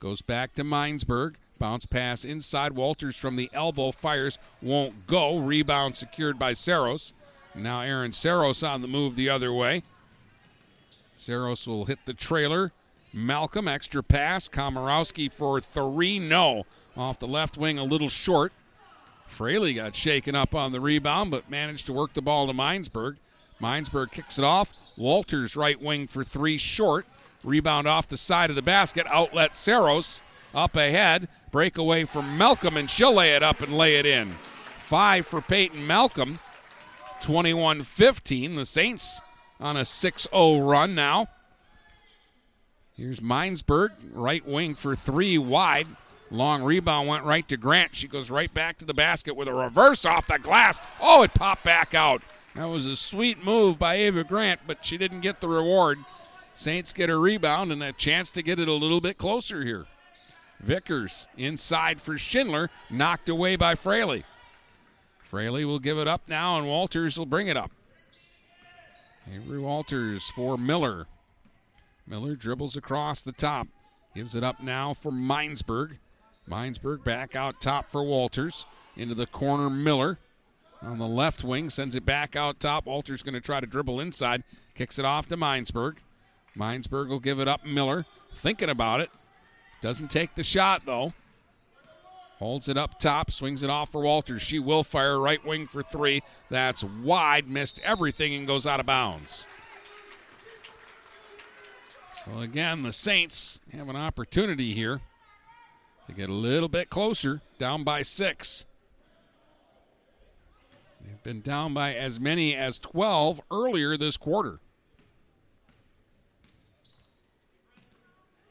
E: Goes back to Minesburg. Bounce pass inside. Walters from the elbow fires. Won't go. Rebound secured by Saros. Now Aaron Saros on the move the other way. Saros will hit the trailer. Malcolm, extra pass. Komorowski for three. No. Off the left wing, a little short. Fraley got shaken up on the rebound, but managed to work the ball to Minesburg. Minesburg kicks it off. Walters right wing for three, short. Rebound off the side of the basket. Outlet Saros up ahead. Breakaway from Malcolm, and she'll lay it up and lay it in. Five for Peyton Malcolm. 21 15. The Saints on a 6 0 run now. Here's Minesburg, right wing for three wide. Long rebound went right to Grant. She goes right back to the basket with a reverse off the glass. Oh, it popped back out. That was a sweet move by Ava Grant, but she didn't get the reward. Saints get a rebound and a chance to get it a little bit closer here. Vickers inside for Schindler, knocked away by Fraley. Fraley will give it up now, and Walters will bring it up. Avery Walters for Miller. Miller dribbles across the top. Gives it up now for Minesburg. Minesburg back out top for Walters. Into the corner, Miller. On the left wing, sends it back out top. Walters going to try to dribble inside. Kicks it off to Minesburg. Minesburg will give it up. Miller thinking about it. Doesn't take the shot, though. Holds it up top, swings it off for Walters. She will fire right wing for three. That's wide, missed everything and goes out of bounds. So again, the Saints have an opportunity here to get a little bit closer, down by six. They've been down by as many as 12 earlier this quarter.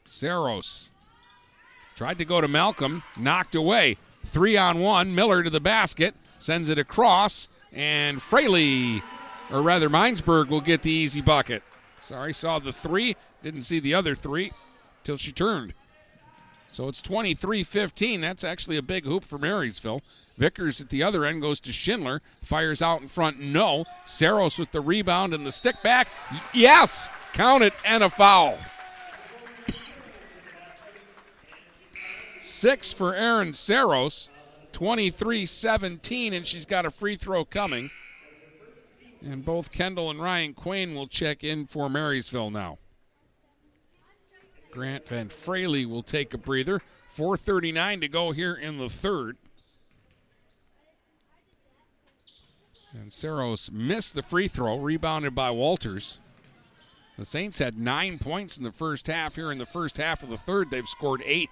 E: Saros Tried to go to Malcolm, knocked away. Three on one. Miller to the basket, sends it across, and Fraley, or rather Minesburg, will get the easy bucket. Sorry, saw the three, didn't see the other three till she turned. So it's 23 15. That's actually a big hoop for Marysville. Vickers at the other end goes to Schindler, fires out in front, no. Saros with the rebound and the stick back. Yes! Count it and a foul. Six for Aaron Saros, 23 17, and she's got a free throw coming. And both Kendall and Ryan Quain will check in for Marysville now. Grant Van Fraley will take a breather. 4.39 to go here in the third. And Saros missed the free throw, rebounded by Walters. The Saints had nine points in the first half. Here in the first half of the third, they've scored eight.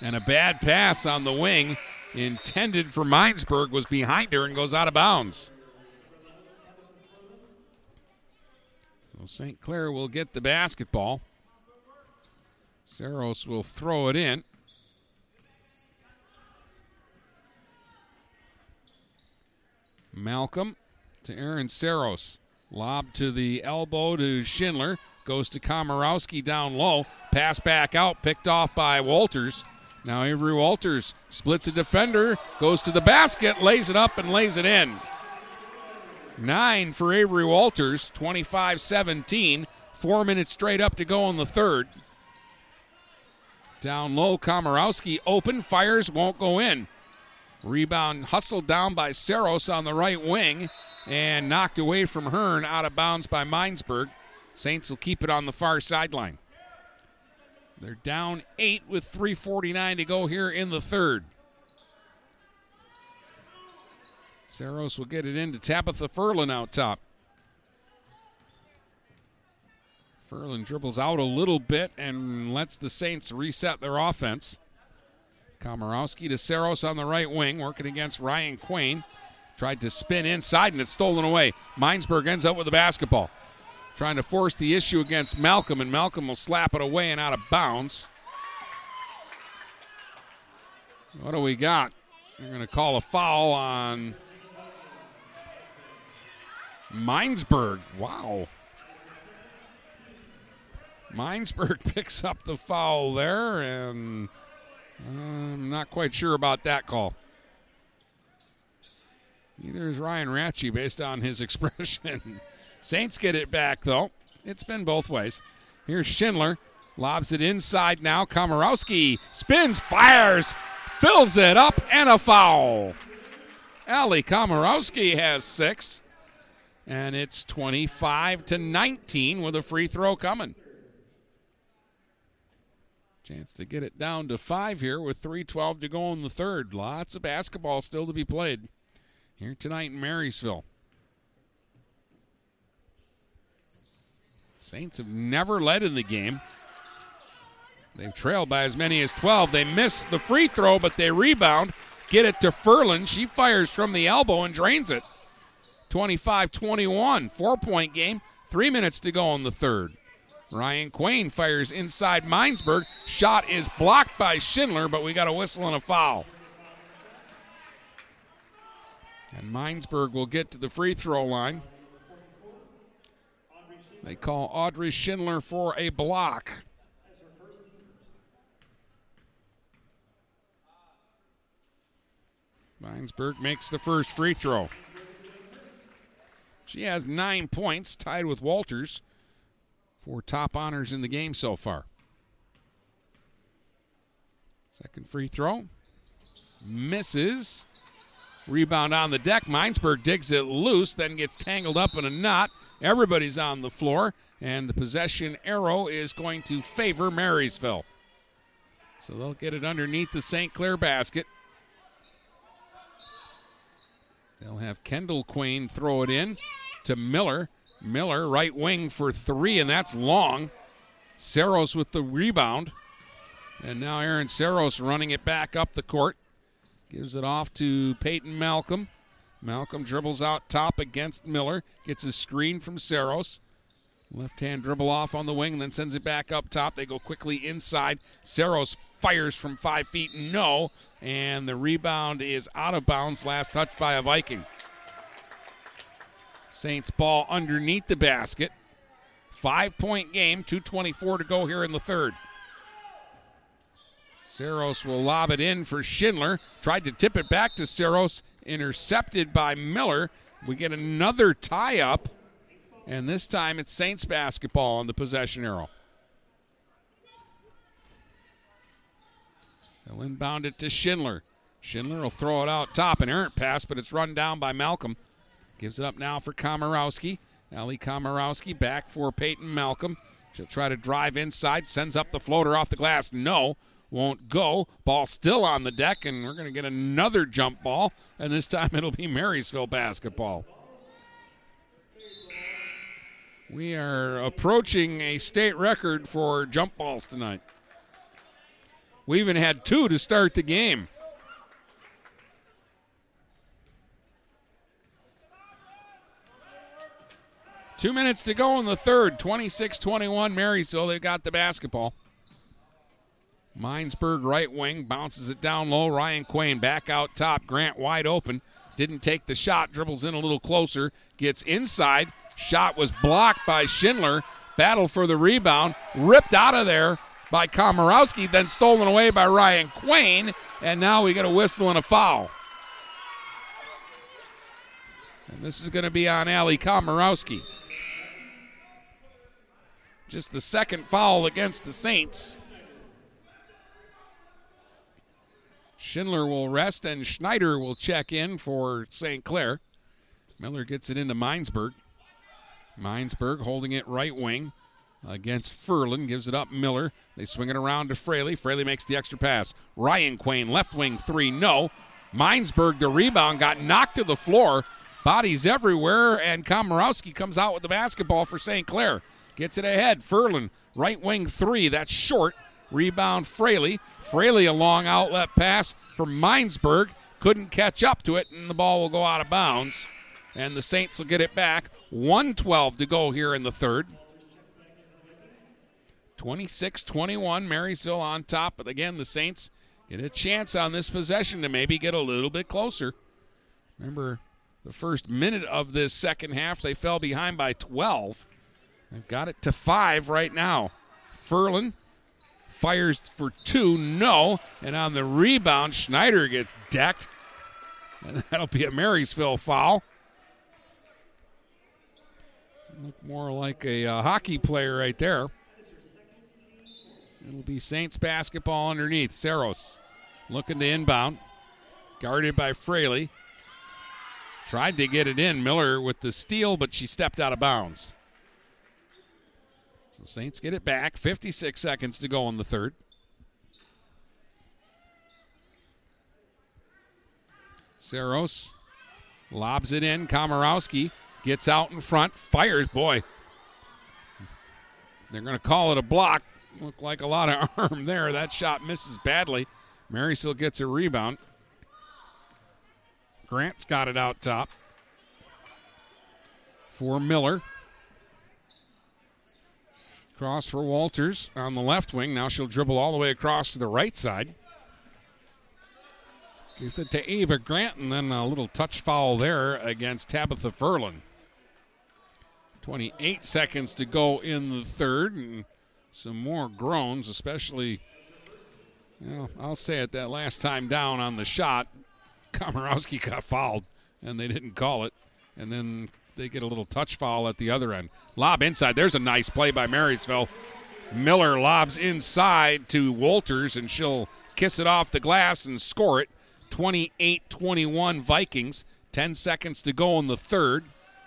E: And a bad pass on the wing intended for Minesburg was behind her and goes out of bounds. St. Clair will get the basketball. Saros will throw it in. Malcolm to Aaron Saros. Lob to the elbow to Schindler. Goes to Komorowski down low. Pass back out, picked off by Walters. Now Avery Walters splits a defender, goes to the basket, lays it up, and lays it in. Nine for Avery Walters, 25 17. Four minutes straight up to go in the third. Down low, Komorowski open, fires, won't go in. Rebound hustled down by Saros on the right wing and knocked away from Hearn out of bounds by Minesburg. Saints will keep it on the far sideline. They're down eight with 3.49 to go here in the third. Saros will get it into Tabitha Furlan out top. Furlan dribbles out a little bit and lets the Saints reset their offense. Komorowski to Saros on the right wing, working against Ryan Quain. Tried to spin inside and it's stolen away. Minesburg ends up with the basketball. Trying to force the issue against Malcolm, and Malcolm will slap it away and out of bounds. What do we got? They're going to call a foul on Minesburg. Wow. Minesburg picks up the foul there, and uh, I'm not quite sure about that call. Neither is Ryan Ratchey based on his expression. Saints get it back, though. It's been both ways. Here's Schindler. Lobs it inside now. Komorowski spins, fires, fills it up, and a foul. Ali Komorowski has six. And it's 25 to 19 with a free throw coming. Chance to get it down to five here with 3.12 to go in the third. Lots of basketball still to be played here tonight in Marysville. Saints have never led in the game. They've trailed by as many as 12. They miss the free throw, but they rebound, get it to Furlan. She fires from the elbow and drains it. 25 21, four point game, three minutes to go in the third. Ryan Quain fires inside Minesburg. Shot is blocked by Schindler, but we got a whistle and a foul. And Minesburg will get to the free throw line. They call Audrey Schindler for a block. Minesburg makes the first free throw. She has nine points, tied with Walters for top honors in the game so far. Second free throw. Misses. Rebound on the deck. Minesburg digs it loose, then gets tangled up in a knot. Everybody's on the floor, and the possession arrow is going to favor Marysville. So they'll get it underneath the St. Clair basket. They'll have Kendall Quain throw it in to Miller. Miller, right wing for three, and that's long. Saros with the rebound. And now Aaron Saros running it back up the court. Gives it off to Peyton Malcolm. Malcolm dribbles out top against Miller. Gets a screen from Saros. Left hand dribble off on the wing, then sends it back up top. They go quickly inside. Saros fires from five feet, no. And the rebound is out of bounds. Last touch by a Viking. Saints ball underneath the basket. Five point game, 2.24 to go here in the third. Saros will lob it in for Schindler. Tried to tip it back to Saros, intercepted by Miller. We get another tie up, and this time it's Saints basketball on the possession arrow. They'll inbound it to Schindler. Schindler will throw it out top, an errant pass, but it's run down by Malcolm. Gives it up now for Komorowski. Ali Komorowski back for Peyton Malcolm. She'll try to drive inside, sends up the floater off the glass. No, won't go. Ball still on the deck, and we're going to get another jump ball, and this time it'll be Marysville basketball. We are approaching a state record for jump balls tonight. We even had two to start the game. Two minutes to go in the third. 26 21 Marysville. They've got the basketball. Minesburg right wing bounces it down low. Ryan Quain back out top. Grant wide open. Didn't take the shot. Dribbles in a little closer. Gets inside. Shot was blocked by Schindler. Battle for the rebound. Ripped out of there by Komorowski. Then stolen away by Ryan Quain. And now we get a whistle and a foul. And this is going to be on Ali Komorowski. Just the second foul against the Saints. Schindler will rest and Schneider will check in for St. Clair. Miller gets it into Minesburg. Minesburg holding it right wing against Furlan. Gives it up Miller. They swing it around to Fraley. Fraley makes the extra pass. Ryan Quain, left wing three, no. Minesburg, the rebound, got knocked to the floor. Bodies everywhere, and Komorowski comes out with the basketball for St. Clair. Gets it ahead. Furlan, right wing three. That's short. Rebound Fraley. Fraley, a long outlet pass from Minesburg. Couldn't catch up to it, and the ball will go out of bounds. And the Saints will get it back. 112 to go here in the third. 26 21, Marysville on top. But again, the Saints get a chance on this possession to maybe get a little bit closer. Remember, the first minute of this second half, they fell behind by 12. They've got it to five right now. Furlan fires for two, no. And on the rebound, Schneider gets decked. And that'll be a Marysville foul. Look more like a uh, hockey player right there. It'll be Saints basketball underneath. Saros looking to inbound. Guarded by Fraley. Tried to get it in. Miller with the steal, but she stepped out of bounds. So Saints get it back. 56 seconds to go in the third. Saros lobs it in. Komorowski gets out in front, fires. Boy, they're going to call it a block. Look like a lot of arm there. That shot misses badly. Marysville gets a rebound. Grant's got it out top for Miller. Cross for Walters on the left wing. Now she'll dribble all the way across to the right side. Gives it to Ava Grant, and then a little touch foul there against Tabitha Furlan. 28 seconds to go in the third, and some more groans, especially, I'll say it, that last time down on the shot, Komorowski got fouled, and they didn't call it. And then they get a little touch foul at the other end. Lob inside. There's a nice play by Marysville. Miller lobs inside to Walters, and she'll kiss it off the glass and score it. 28 21 Vikings. 10 seconds to go in the third.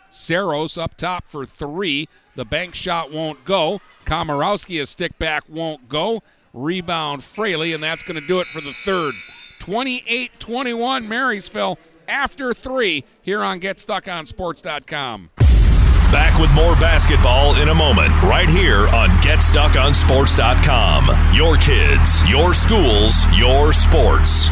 E: Saros up top for three. The bank shot won't go. Komorowski, a stick back, won't go. Rebound Fraley, and that's going to do it for the third. 28 21 Marysville after three here on GetStuckOnSports.com.
D: Back with more basketball in a moment, right here on GetStuckOnSports.com. Your kids, your schools, your sports.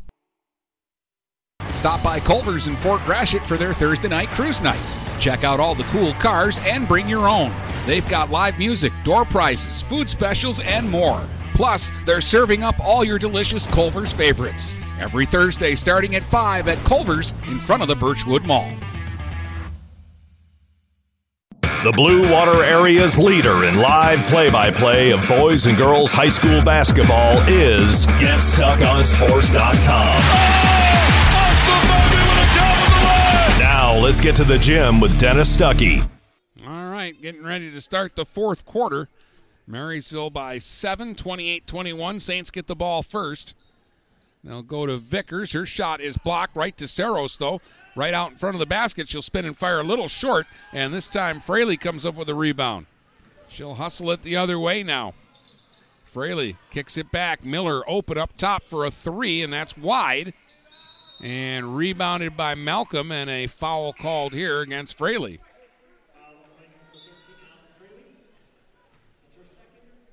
X: Stop by Culver's in Fort Gratiot for their Thursday night cruise nights. Check out all the cool cars and bring your own. They've got live music, door prizes, food specials, and more. Plus, they're serving up all your delicious Culver's favorites. Every Thursday starting at 5 at Culver's in front of the Birchwood Mall.
D: The Blue Water Area's leader in live play by play of boys and girls high school basketball is GetStuckOnSports.com. Now let's get to the gym with Dennis Stuckey.
E: All right, getting ready to start the fourth quarter. Marysville by 7, 28 21. Saints get the ball first. They'll go to Vickers. Her shot is blocked right to Saros, though. Right out in front of the basket. She'll spin and fire a little short, and this time Fraley comes up with a rebound. She'll hustle it the other way now. Fraley kicks it back. Miller open up top for a three, and that's wide. And rebounded by Malcolm, and a foul called here against Fraley.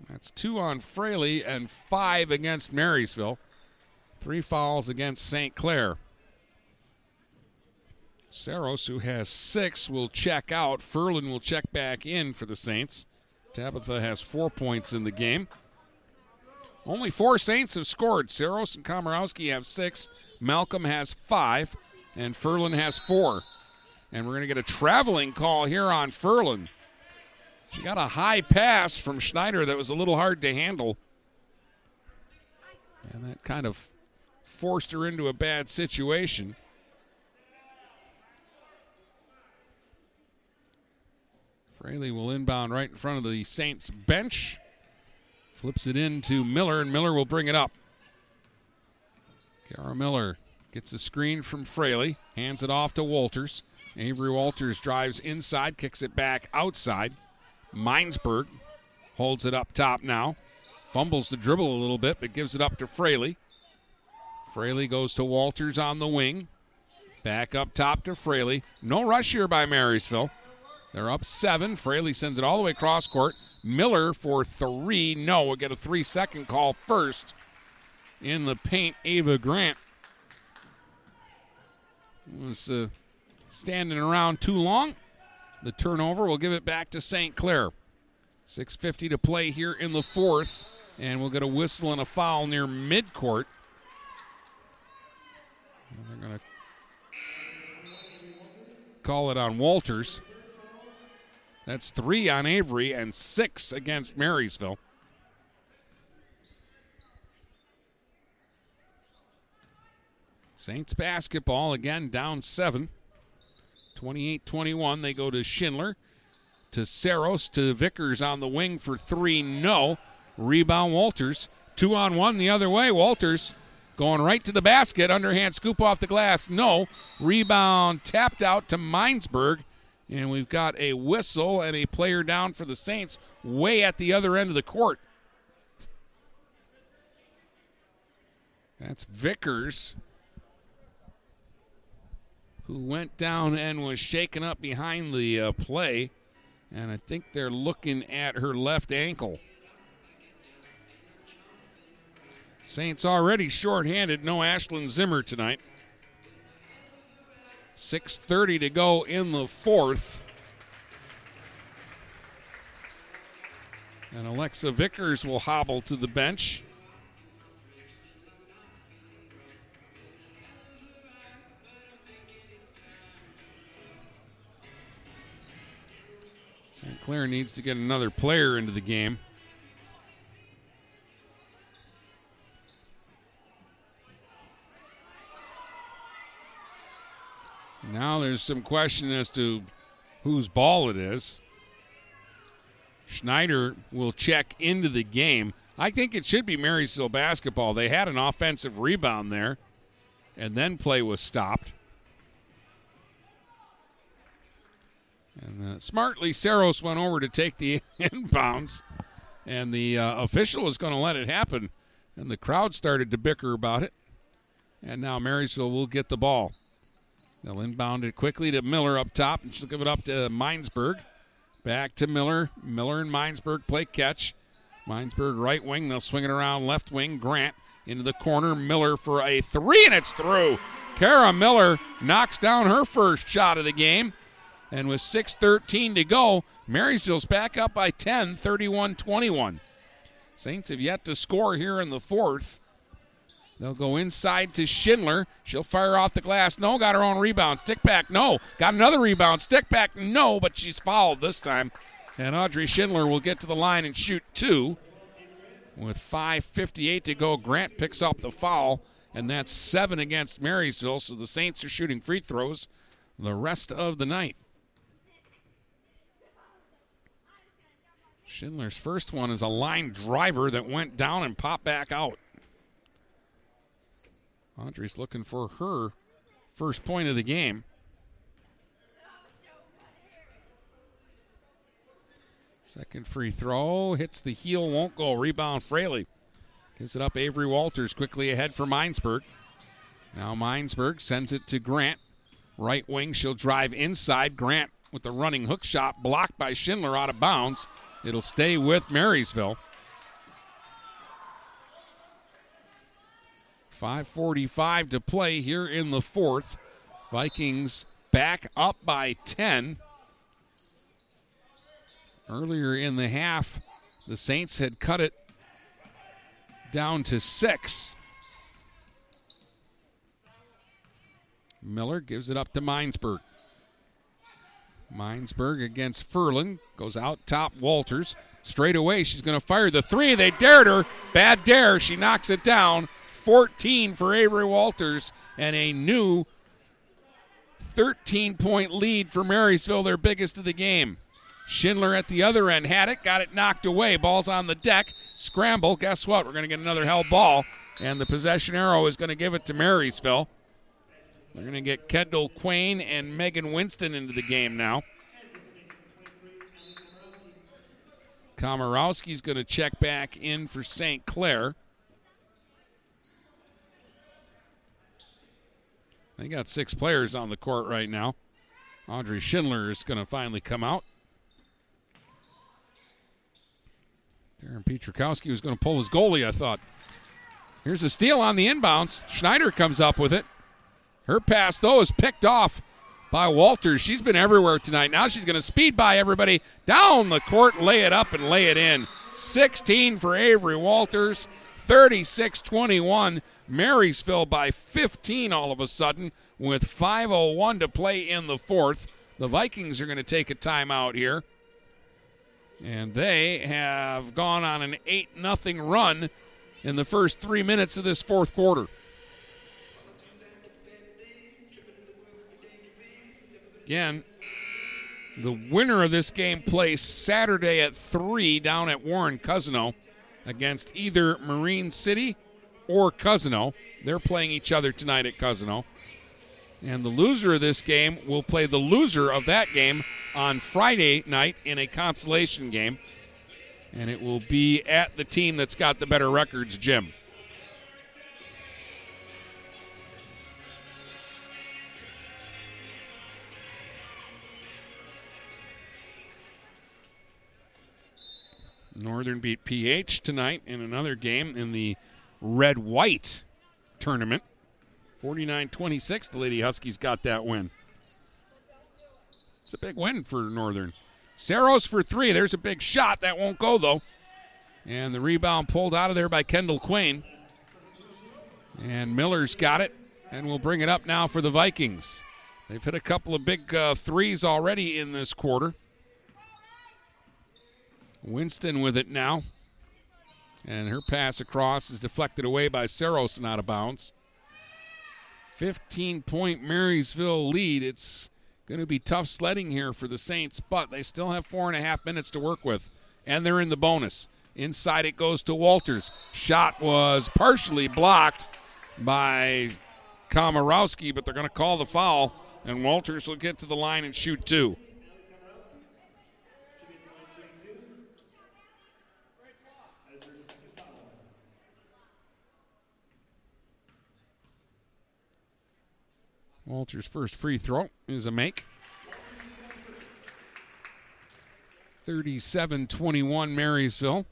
E: That's two on Fraley and five against Marysville. Three fouls against St. Clair. Saros, who has six, will check out. Furlan will check back in for the Saints. Tabitha has four points in the game. Only four Saints have scored. Saros and Komorowski have six. Malcolm has five. And Furlan has four. And we're going to get a traveling call here on Furlan. She got a high pass from Schneider that was a little hard to handle. And that kind of forced her into a bad situation. Fraley will inbound right in front of the Saints bench. Flips it into Miller, and Miller will bring it up. Kara Miller gets a screen from Fraley, hands it off to Walters. Avery Walters drives inside, kicks it back outside. Minesburg holds it up top now. Fumbles the dribble a little bit, but gives it up to Fraley. Fraley goes to Walters on the wing. Back up top to Fraley. No rush here by Marysville. They're up seven. Fraley sends it all the way across court. Miller for three. No, we'll get a three second call first. In the paint, Ava Grant was uh, standing around too long. The turnover will give it back to St. Clair. 6.50 to play here in the fourth, and we'll get a whistle and a foul near midcourt. And they're going to call it on Walters. That's three on Avery and six against Marysville. Saints basketball again down seven. 28 21. They go to Schindler, to Saros, to Vickers on the wing for three. No. Rebound Walters. Two on one the other way. Walters going right to the basket. Underhand scoop off the glass. No. Rebound tapped out to Minesburg. And we've got a whistle and a player down for the Saints way at the other end of the court. That's Vickers, who went down and was shaken up behind the uh, play. And I think they're looking at her left ankle. Saints already shorthanded. No Ashlyn Zimmer tonight. 6.30 to go in the fourth. And Alexa Vickers will hobble to the bench. St. Clair needs to get another player into the game. Now there's some question as to whose ball it is. Schneider will check into the game. I think it should be Marysville basketball. They had an offensive rebound there, and then play was stopped. And uh, smartly, Saros went over to take the inbounds, and the uh, official was going to let it happen. And the crowd started to bicker about it. And now Marysville will get the ball. They'll inbound it quickly to Miller up top, and she'll give it up to Minesburg. Back to Miller. Miller and Minesburg play catch. Minesburg right wing. They'll swing it around left wing. Grant into the corner. Miller for a three, and it's through. Kara Miller knocks down her first shot of the game. And with 6.13 to go, Marysville's back up by 10, 31 21. Saints have yet to score here in the fourth. They'll go inside to Schindler. She'll fire off the glass. No, got her own rebound. Stick back. No. Got another rebound. Stick back. No, but she's fouled this time. And Audrey Schindler will get to the line and shoot two. With 5.58 to go, Grant picks up the foul, and that's seven against Marysville. So the Saints are shooting free throws the rest of the night. Schindler's first one is a line driver that went down and popped back out. Audrey's looking for her first point of the game. Second free throw hits the heel, won't go. Rebound Fraley. Gives it up Avery Walters quickly ahead for Minesburg. Now Minesburg sends it to Grant. Right wing, she'll drive inside. Grant with the running hook shot blocked by Schindler out of bounds. It'll stay with Marysville. 5.45 to play here in the fourth. Vikings back up by 10. Earlier in the half, the Saints had cut it down to six. Miller gives it up to Minesburg. Minesburg against Furlan. Goes out top Walters. Straight away, she's going to fire the three. They dared her. Bad dare. She knocks it down. 14 for Avery Walters and a new 13 point lead for Marysville, their biggest of the game. Schindler at the other end had it, got it knocked away. Ball's on the deck. Scramble. Guess what? We're going to get another held ball. And the possession arrow is going to give it to Marysville. They're going to get Kendall Quain and Megan Winston into the game now. Komorowski's going to check back in for St. Clair. They got six players on the court right now. Audrey Schindler is going to finally come out. Darren Petrakowski was going to pull his goalie, I thought. Here's a steal on the inbounds. Schneider comes up with it. Her pass, though, is picked off by Walters. She's been everywhere tonight. Now she's going to speed by everybody down the court, lay it up, and lay it in. 16 for Avery Walters, 36 21. Marysville by 15 all of a sudden with 5.01 to play in the fourth. The Vikings are going to take a timeout here. And they have gone on an 8 0 run in the first three minutes of this fourth quarter. Again, the winner of this game plays Saturday at 3 down at Warren Cousino against either Marine City or Cousino. They're playing each other tonight at Cousino. And the loser of this game will play the loser of that game on Friday night in a consolation game. And it will be at the team that's got the better records, Jim. Northern beat PH tonight in another game in the red white tournament. 49 26, the Lady Huskies got that win. It's a big win for Northern. Saros for three. There's a big shot. That won't go, though. And the rebound pulled out of there by Kendall Quain. And Miller's got it, and we'll bring it up now for the Vikings. They've hit a couple of big uh, threes already in this quarter. Winston with it now. And her pass across is deflected away by Saros and out of bounds. 15 point Marysville lead. It's going to be tough sledding here for the Saints, but they still have four and a half minutes to work with. And they're in the bonus. Inside it goes to Walters. Shot was partially blocked by Komorowski, but they're going to call the foul, and Walters will get to the line and shoot two. Walters' first free throw is a make. 37 21 Marysville.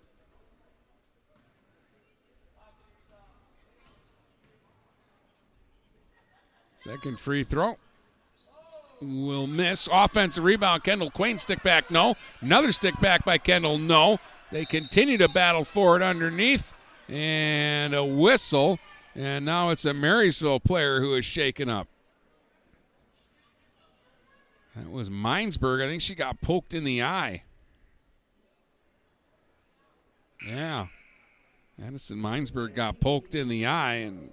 E: Second free throw will miss. Offensive rebound. Kendall Quain stick back. No. Another stick back by Kendall. No. They continue to battle for it underneath. And a whistle. And now it's a Marysville player who is shaken up. That was Minesburg. I think she got poked in the eye. Yeah. Addison Minesburg got poked in the eye, and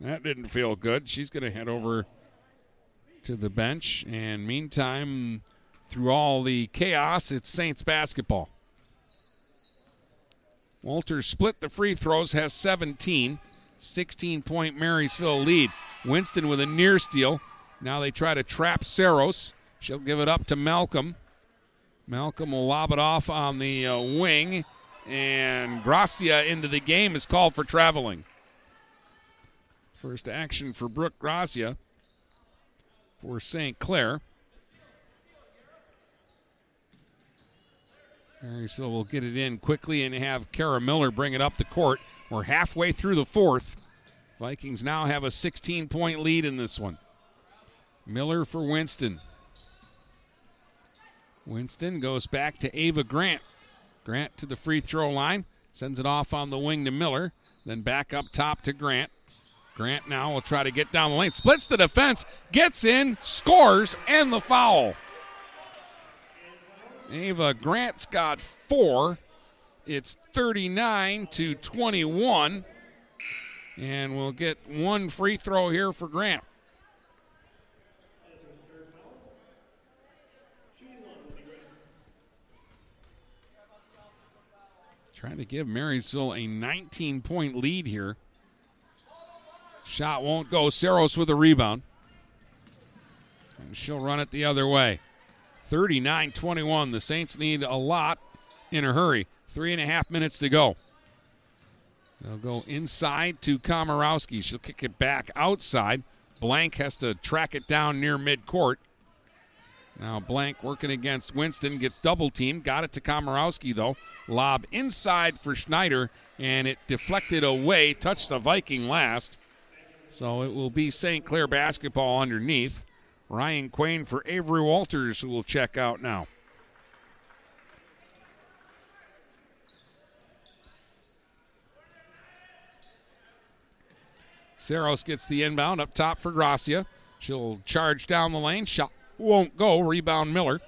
E: that didn't feel good. She's going to head over to the bench. And meantime, through all the chaos, it's Saints basketball. Walters split the free throws, has 17. 16 point Marysville lead. Winston with a near steal. Now they try to trap Saros. She'll give it up to Malcolm. Malcolm will lob it off on the uh, wing, and Gracia into the game is called for traveling. First action for Brooke Gracia for St. Clair. Marysville will get it in quickly and have Kara Miller bring it up the court. We're halfway through the fourth. Vikings now have a 16 point lead in this one. Miller for Winston. Winston goes back to Ava Grant. Grant to the free throw line, sends it off on the wing to Miller, then back up top to Grant. Grant now will try to get down the lane, splits the defense, gets in, scores, and the foul. Ava Grant's got four. It's 39 to 21. And we'll get one free throw here for Grant. Trying to give Marysville a 19 point lead here. Shot won't go. Saros with a rebound. And she'll run it the other way. 39 21. The Saints need a lot in a hurry. Three and a half minutes to go. They'll go inside to Komorowski. She'll kick it back outside. Blank has to track it down near midcourt. Now Blank working against Winston gets double teamed. Got it to Komorowski though. Lob inside for Schneider and it deflected away. Touched the Viking last. So it will be St. Clair basketball underneath. Ryan Quain for Avery Walters who will check out now. Saros gets the inbound up top for Gracia. She'll charge down the lane. Shot won't go. Rebound Miller.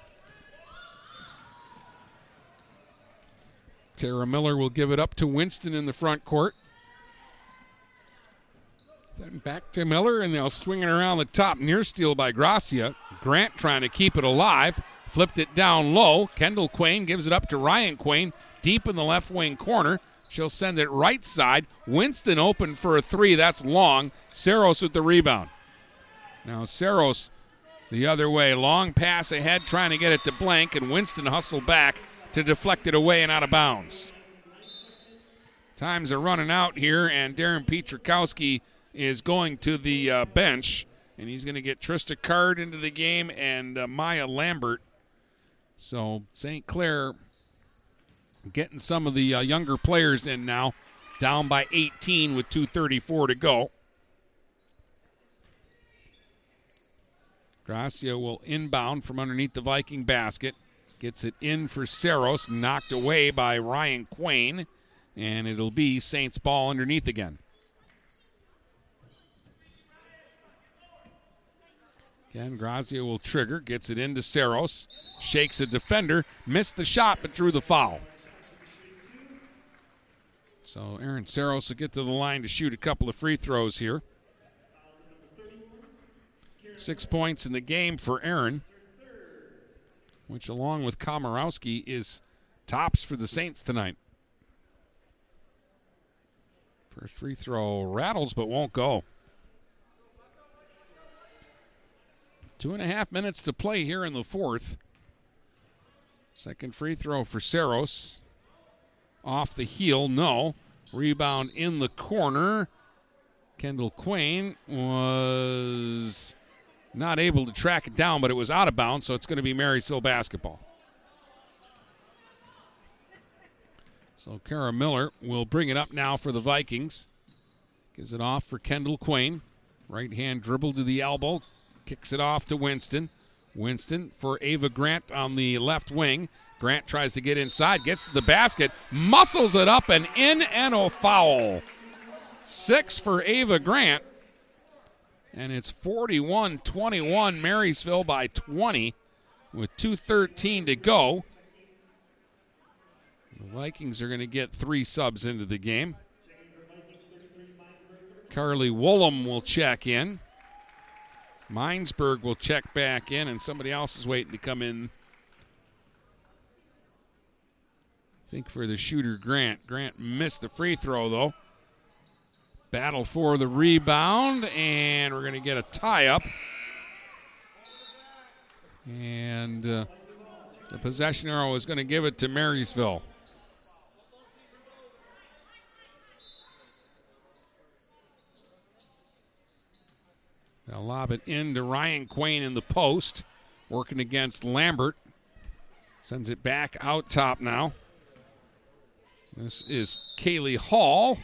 E: Tara Miller will give it up to Winston in the front court. Then back to Miller, and they'll swing it around the top. Near steal by Gracia. Grant trying to keep it alive. Flipped it down low. Kendall Quain gives it up to Ryan Quain deep in the left wing corner. She'll send it right side. Winston open for a three. That's long. Saros with the rebound. Now Saros the other way. Long pass ahead, trying to get it to Blank, and Winston hustled back to deflect it away and out of bounds. Times are running out here, and Darren Petrakowski is going to the uh, bench, and he's going to get Trista Card into the game and uh, Maya Lambert. So St. Clair getting some of the uh, younger players in now, down by 18 with 2:34 to go. Gracia will inbound from underneath the Viking basket. Gets it in for Saros, knocked away by Ryan Quain, and it'll be Saints ball underneath again. Again, Gracia will trigger, gets it into Saros, shakes a defender, missed the shot but drew the foul. So Aaron Saros will get to the line to shoot a couple of free throws here. Six points in the game for Aaron, which, along with Komorowski, is tops for the Saints tonight. First free throw rattles but won't go. Two and a half minutes to play here in the fourth. Second free throw for Saros. Off the heel, no. Rebound in the corner. Kendall Quain was not able to track it down, but it was out of bounds, so it's going to be Marysville basketball. So Kara Miller will bring it up now for the Vikings. Gives it off for Kendall Quain. Right hand dribble to the elbow. Kicks it off to Winston. Winston for Ava Grant on the left wing. Grant tries to get inside, gets to the basket, muscles it up and in and a foul. Six for Ava Grant. And it's 41 21, Marysville by 20 with 2.13 to go. The Vikings are going to get three subs into the game. Carly Woolham will check in. Minesburg will check back in, and somebody else is waiting to come in. I think for the shooter, Grant. Grant missed the free throw, though. Battle for the rebound, and we're going to get a tie up. And uh, the possession arrow is going to give it to Marysville. They'll lob it into Ryan Quain in the post, working against Lambert. Sends it back out top now. This is Kaylee Hall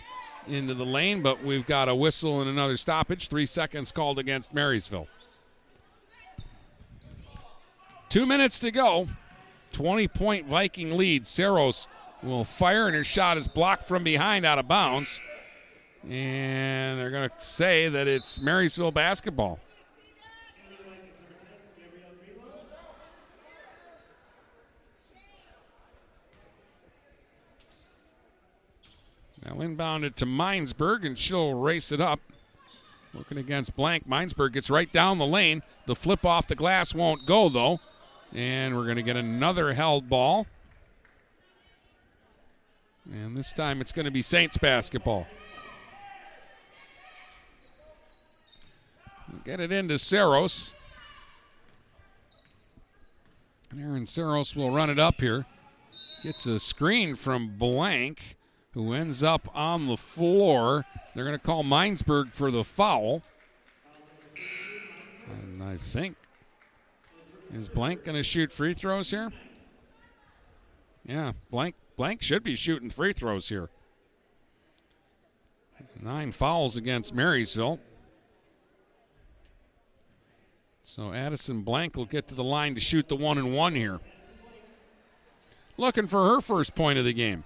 E: into the lane, but we've got a whistle and another stoppage. Three seconds called against Marysville. Two minutes to go. 20 point Viking lead. Saros will fire, and her shot is blocked from behind out of bounds. And they're going to say that it's Marysville basketball. Now inbounded to Minesburg, and she'll race it up. Looking against Blank. Minesburg gets right down the lane. The flip off the glass won't go, though. And we're going to get another held ball. And this time it's going to be Saints basketball. Get it into Saros. Aaron Saros will run it up here. Gets a screen from Blank, who ends up on the floor. They're going to call Minesburg for the foul. And I think, is Blank going to shoot free throws here? Yeah, Blank, Blank should be shooting free throws here. Nine fouls against Marysville. So Addison Blank will get to the line to shoot the one and one here. Looking for her first point of the game.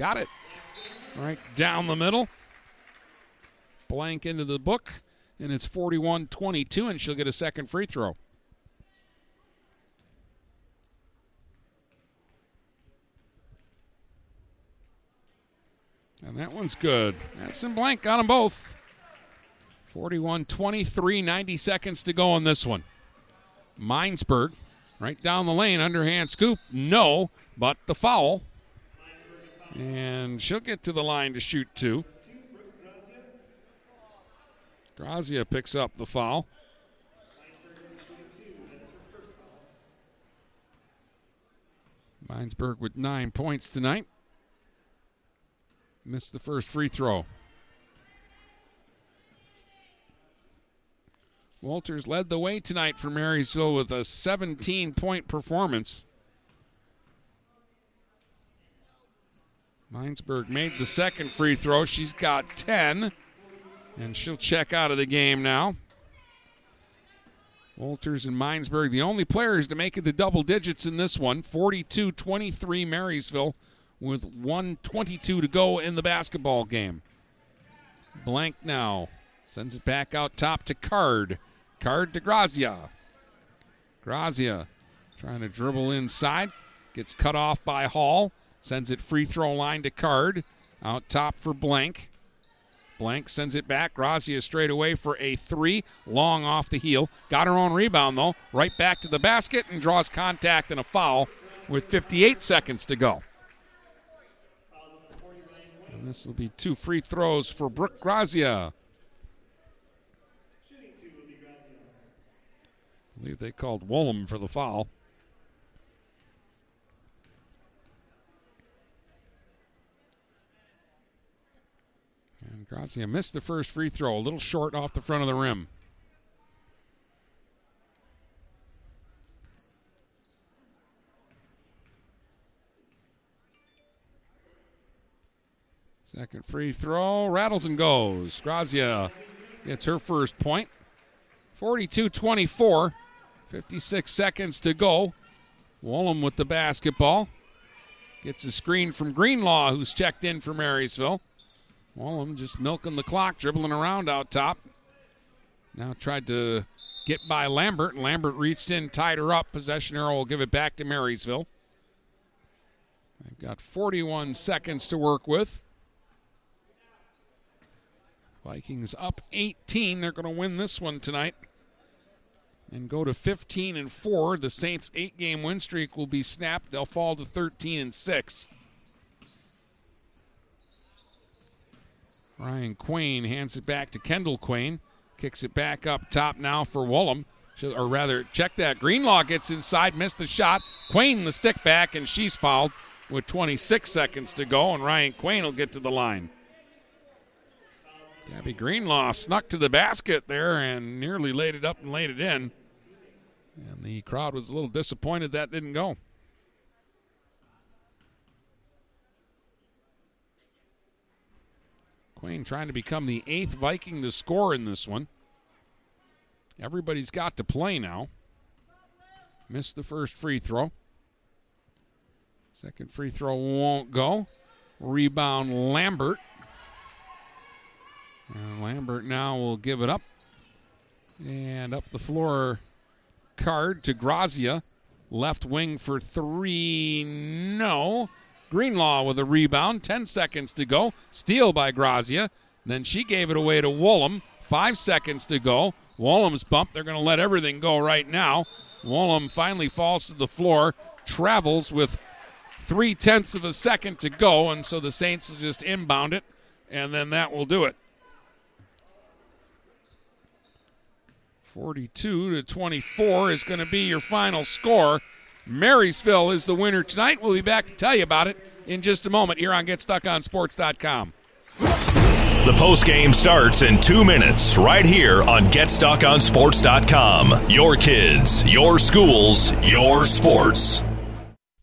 E: Got it. Right down the middle. Blank into the book, and it's 41 22, and she'll get a second free throw. And that one's good. Addison Blank got them both. 41 23, 90 seconds to go on this one. Minesburg, right down the lane, underhand scoop. No, but the foul. And she'll get to the line to shoot two. Gracia picks up the foul. Minesburg with nine points tonight. Missed the first free throw. Walters led the way tonight for Marysville with a 17 point performance. Minesburg made the second free throw. She's got 10, and she'll check out of the game now. Walters and Minesburg, the only players to make it the double digits in this one 42 23 Marysville with 122 to go in the basketball game. Blank now. Sends it back out top to Card. Card to Gracia. Gracia trying to dribble inside. Gets cut off by Hall. Sends it free throw line to Card. Out top for Blank. Blank sends it back. Gracia straight away for a three. Long off the heel. Got her own rebound, though. Right back to the basket and draws contact and a foul with 58 seconds to go. And this will be two free throws for Brooke Gracia. I believe they called Wollum for the foul. Gracia missed the first free throw, a little short off the front of the rim. Second free throw, rattles and goes. Gracia gets her first point. 42 24, 56 seconds to go. Wollum with the basketball. Gets a screen from Greenlaw, who's checked in for Marysville. Wollum just milking the clock, dribbling around out top. Now tried to get by Lambert, and Lambert reached in, tied her up. Possession arrow will give it back to Marysville. They've got 41 seconds to work with. Vikings up 18. They're going to win this one tonight and go to 15 and 4. The Saints' eight game win streak will be snapped. They'll fall to 13 and 6. Ryan Quain hands it back to Kendall Quain. Kicks it back up top now for Wollum. Or rather, check that. Greenlaw gets inside, missed the shot. Quain the stick back, and she's fouled with 26 seconds to go, and Ryan Quain will get to the line. Gabby Greenlaw snuck to the basket there and nearly laid it up and laid it in. And the crowd was a little disappointed that didn't go. Quain trying to become the eighth Viking to score in this one. Everybody's got to play now. Missed the first free throw. Second free throw won't go. Rebound Lambert. And Lambert now will give it up. And up the floor card to Gracia. Left wing for three. No. Greenlaw with a rebound. 10 seconds to go. Steal by Gracia. Then she gave it away to Wollum. Five seconds to go. Wollum's bump. They're going to let everything go right now. Wollum finally falls to the floor, travels with three tenths of a second to go, and so the Saints will just inbound it, and then that will do it. 42 to 24 is going to be your final score. Marysville is the winner tonight. We'll be back to tell you about it in just a moment here on GetStuckOnSports.com.
D: The post game starts in two minutes right here on GetStuckOnSports.com. Your kids, your schools, your sports.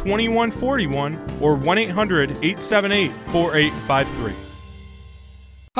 S: 2141 or 1 800 878 4853.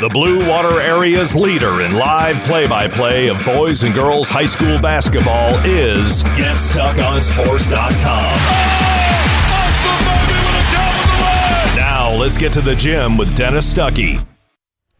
D: The Blue Water Area's leader in live play by play of boys and girls high school basketball is GetStuckOnSports.com. Now let's get to the gym with Dennis Stuckey.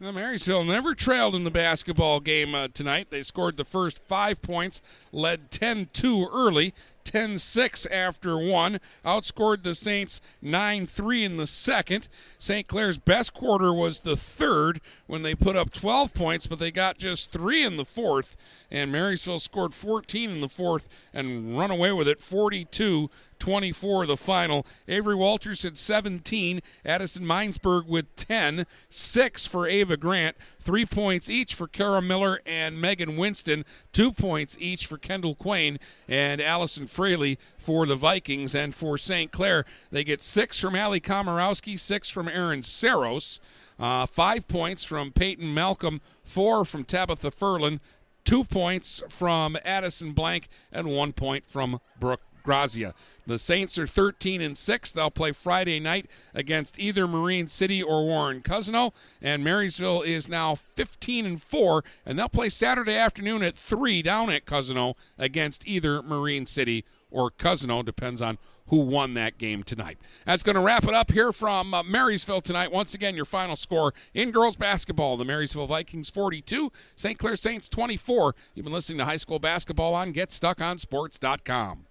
E: Well, Marysville never trailed in the basketball game uh, tonight. They scored the first five points, led 10 2 early, 10 6 after one, outscored the Saints 9 3 in the second. St. Clair's best quarter was the third when they put up 12 points, but they got just three in the fourth. And Marysville scored 14 in the fourth and run away with it 42 24 the final. Avery Walters had 17, Addison Minesburg with 10, 6 for Ava Grant, 3 points each for Kara Miller and Megan Winston, 2 points each for Kendall Quain and Allison Fraley for the Vikings. And for St. Clair, they get 6 from Ali Komorowski, 6 from Aaron Saros. Uh, five points from Peyton Malcolm, four from Tabitha Furlan, two points from Addison Blank, and one point from Brooke Gracia. The Saints are 13 and 6. They'll play Friday night against either Marine City or Warren Cousino. And Marysville is now 15 and 4, and they'll play Saturday afternoon at 3 down at Cousino against either Marine City or Cousino. Depends on who won that game tonight. That's going to wrap it up here from uh, Marysville tonight. Once again, your final score in girls basketball the Marysville Vikings 42, St. Clair Saints 24. You've been listening to high school basketball on GetStuckOnSports.com.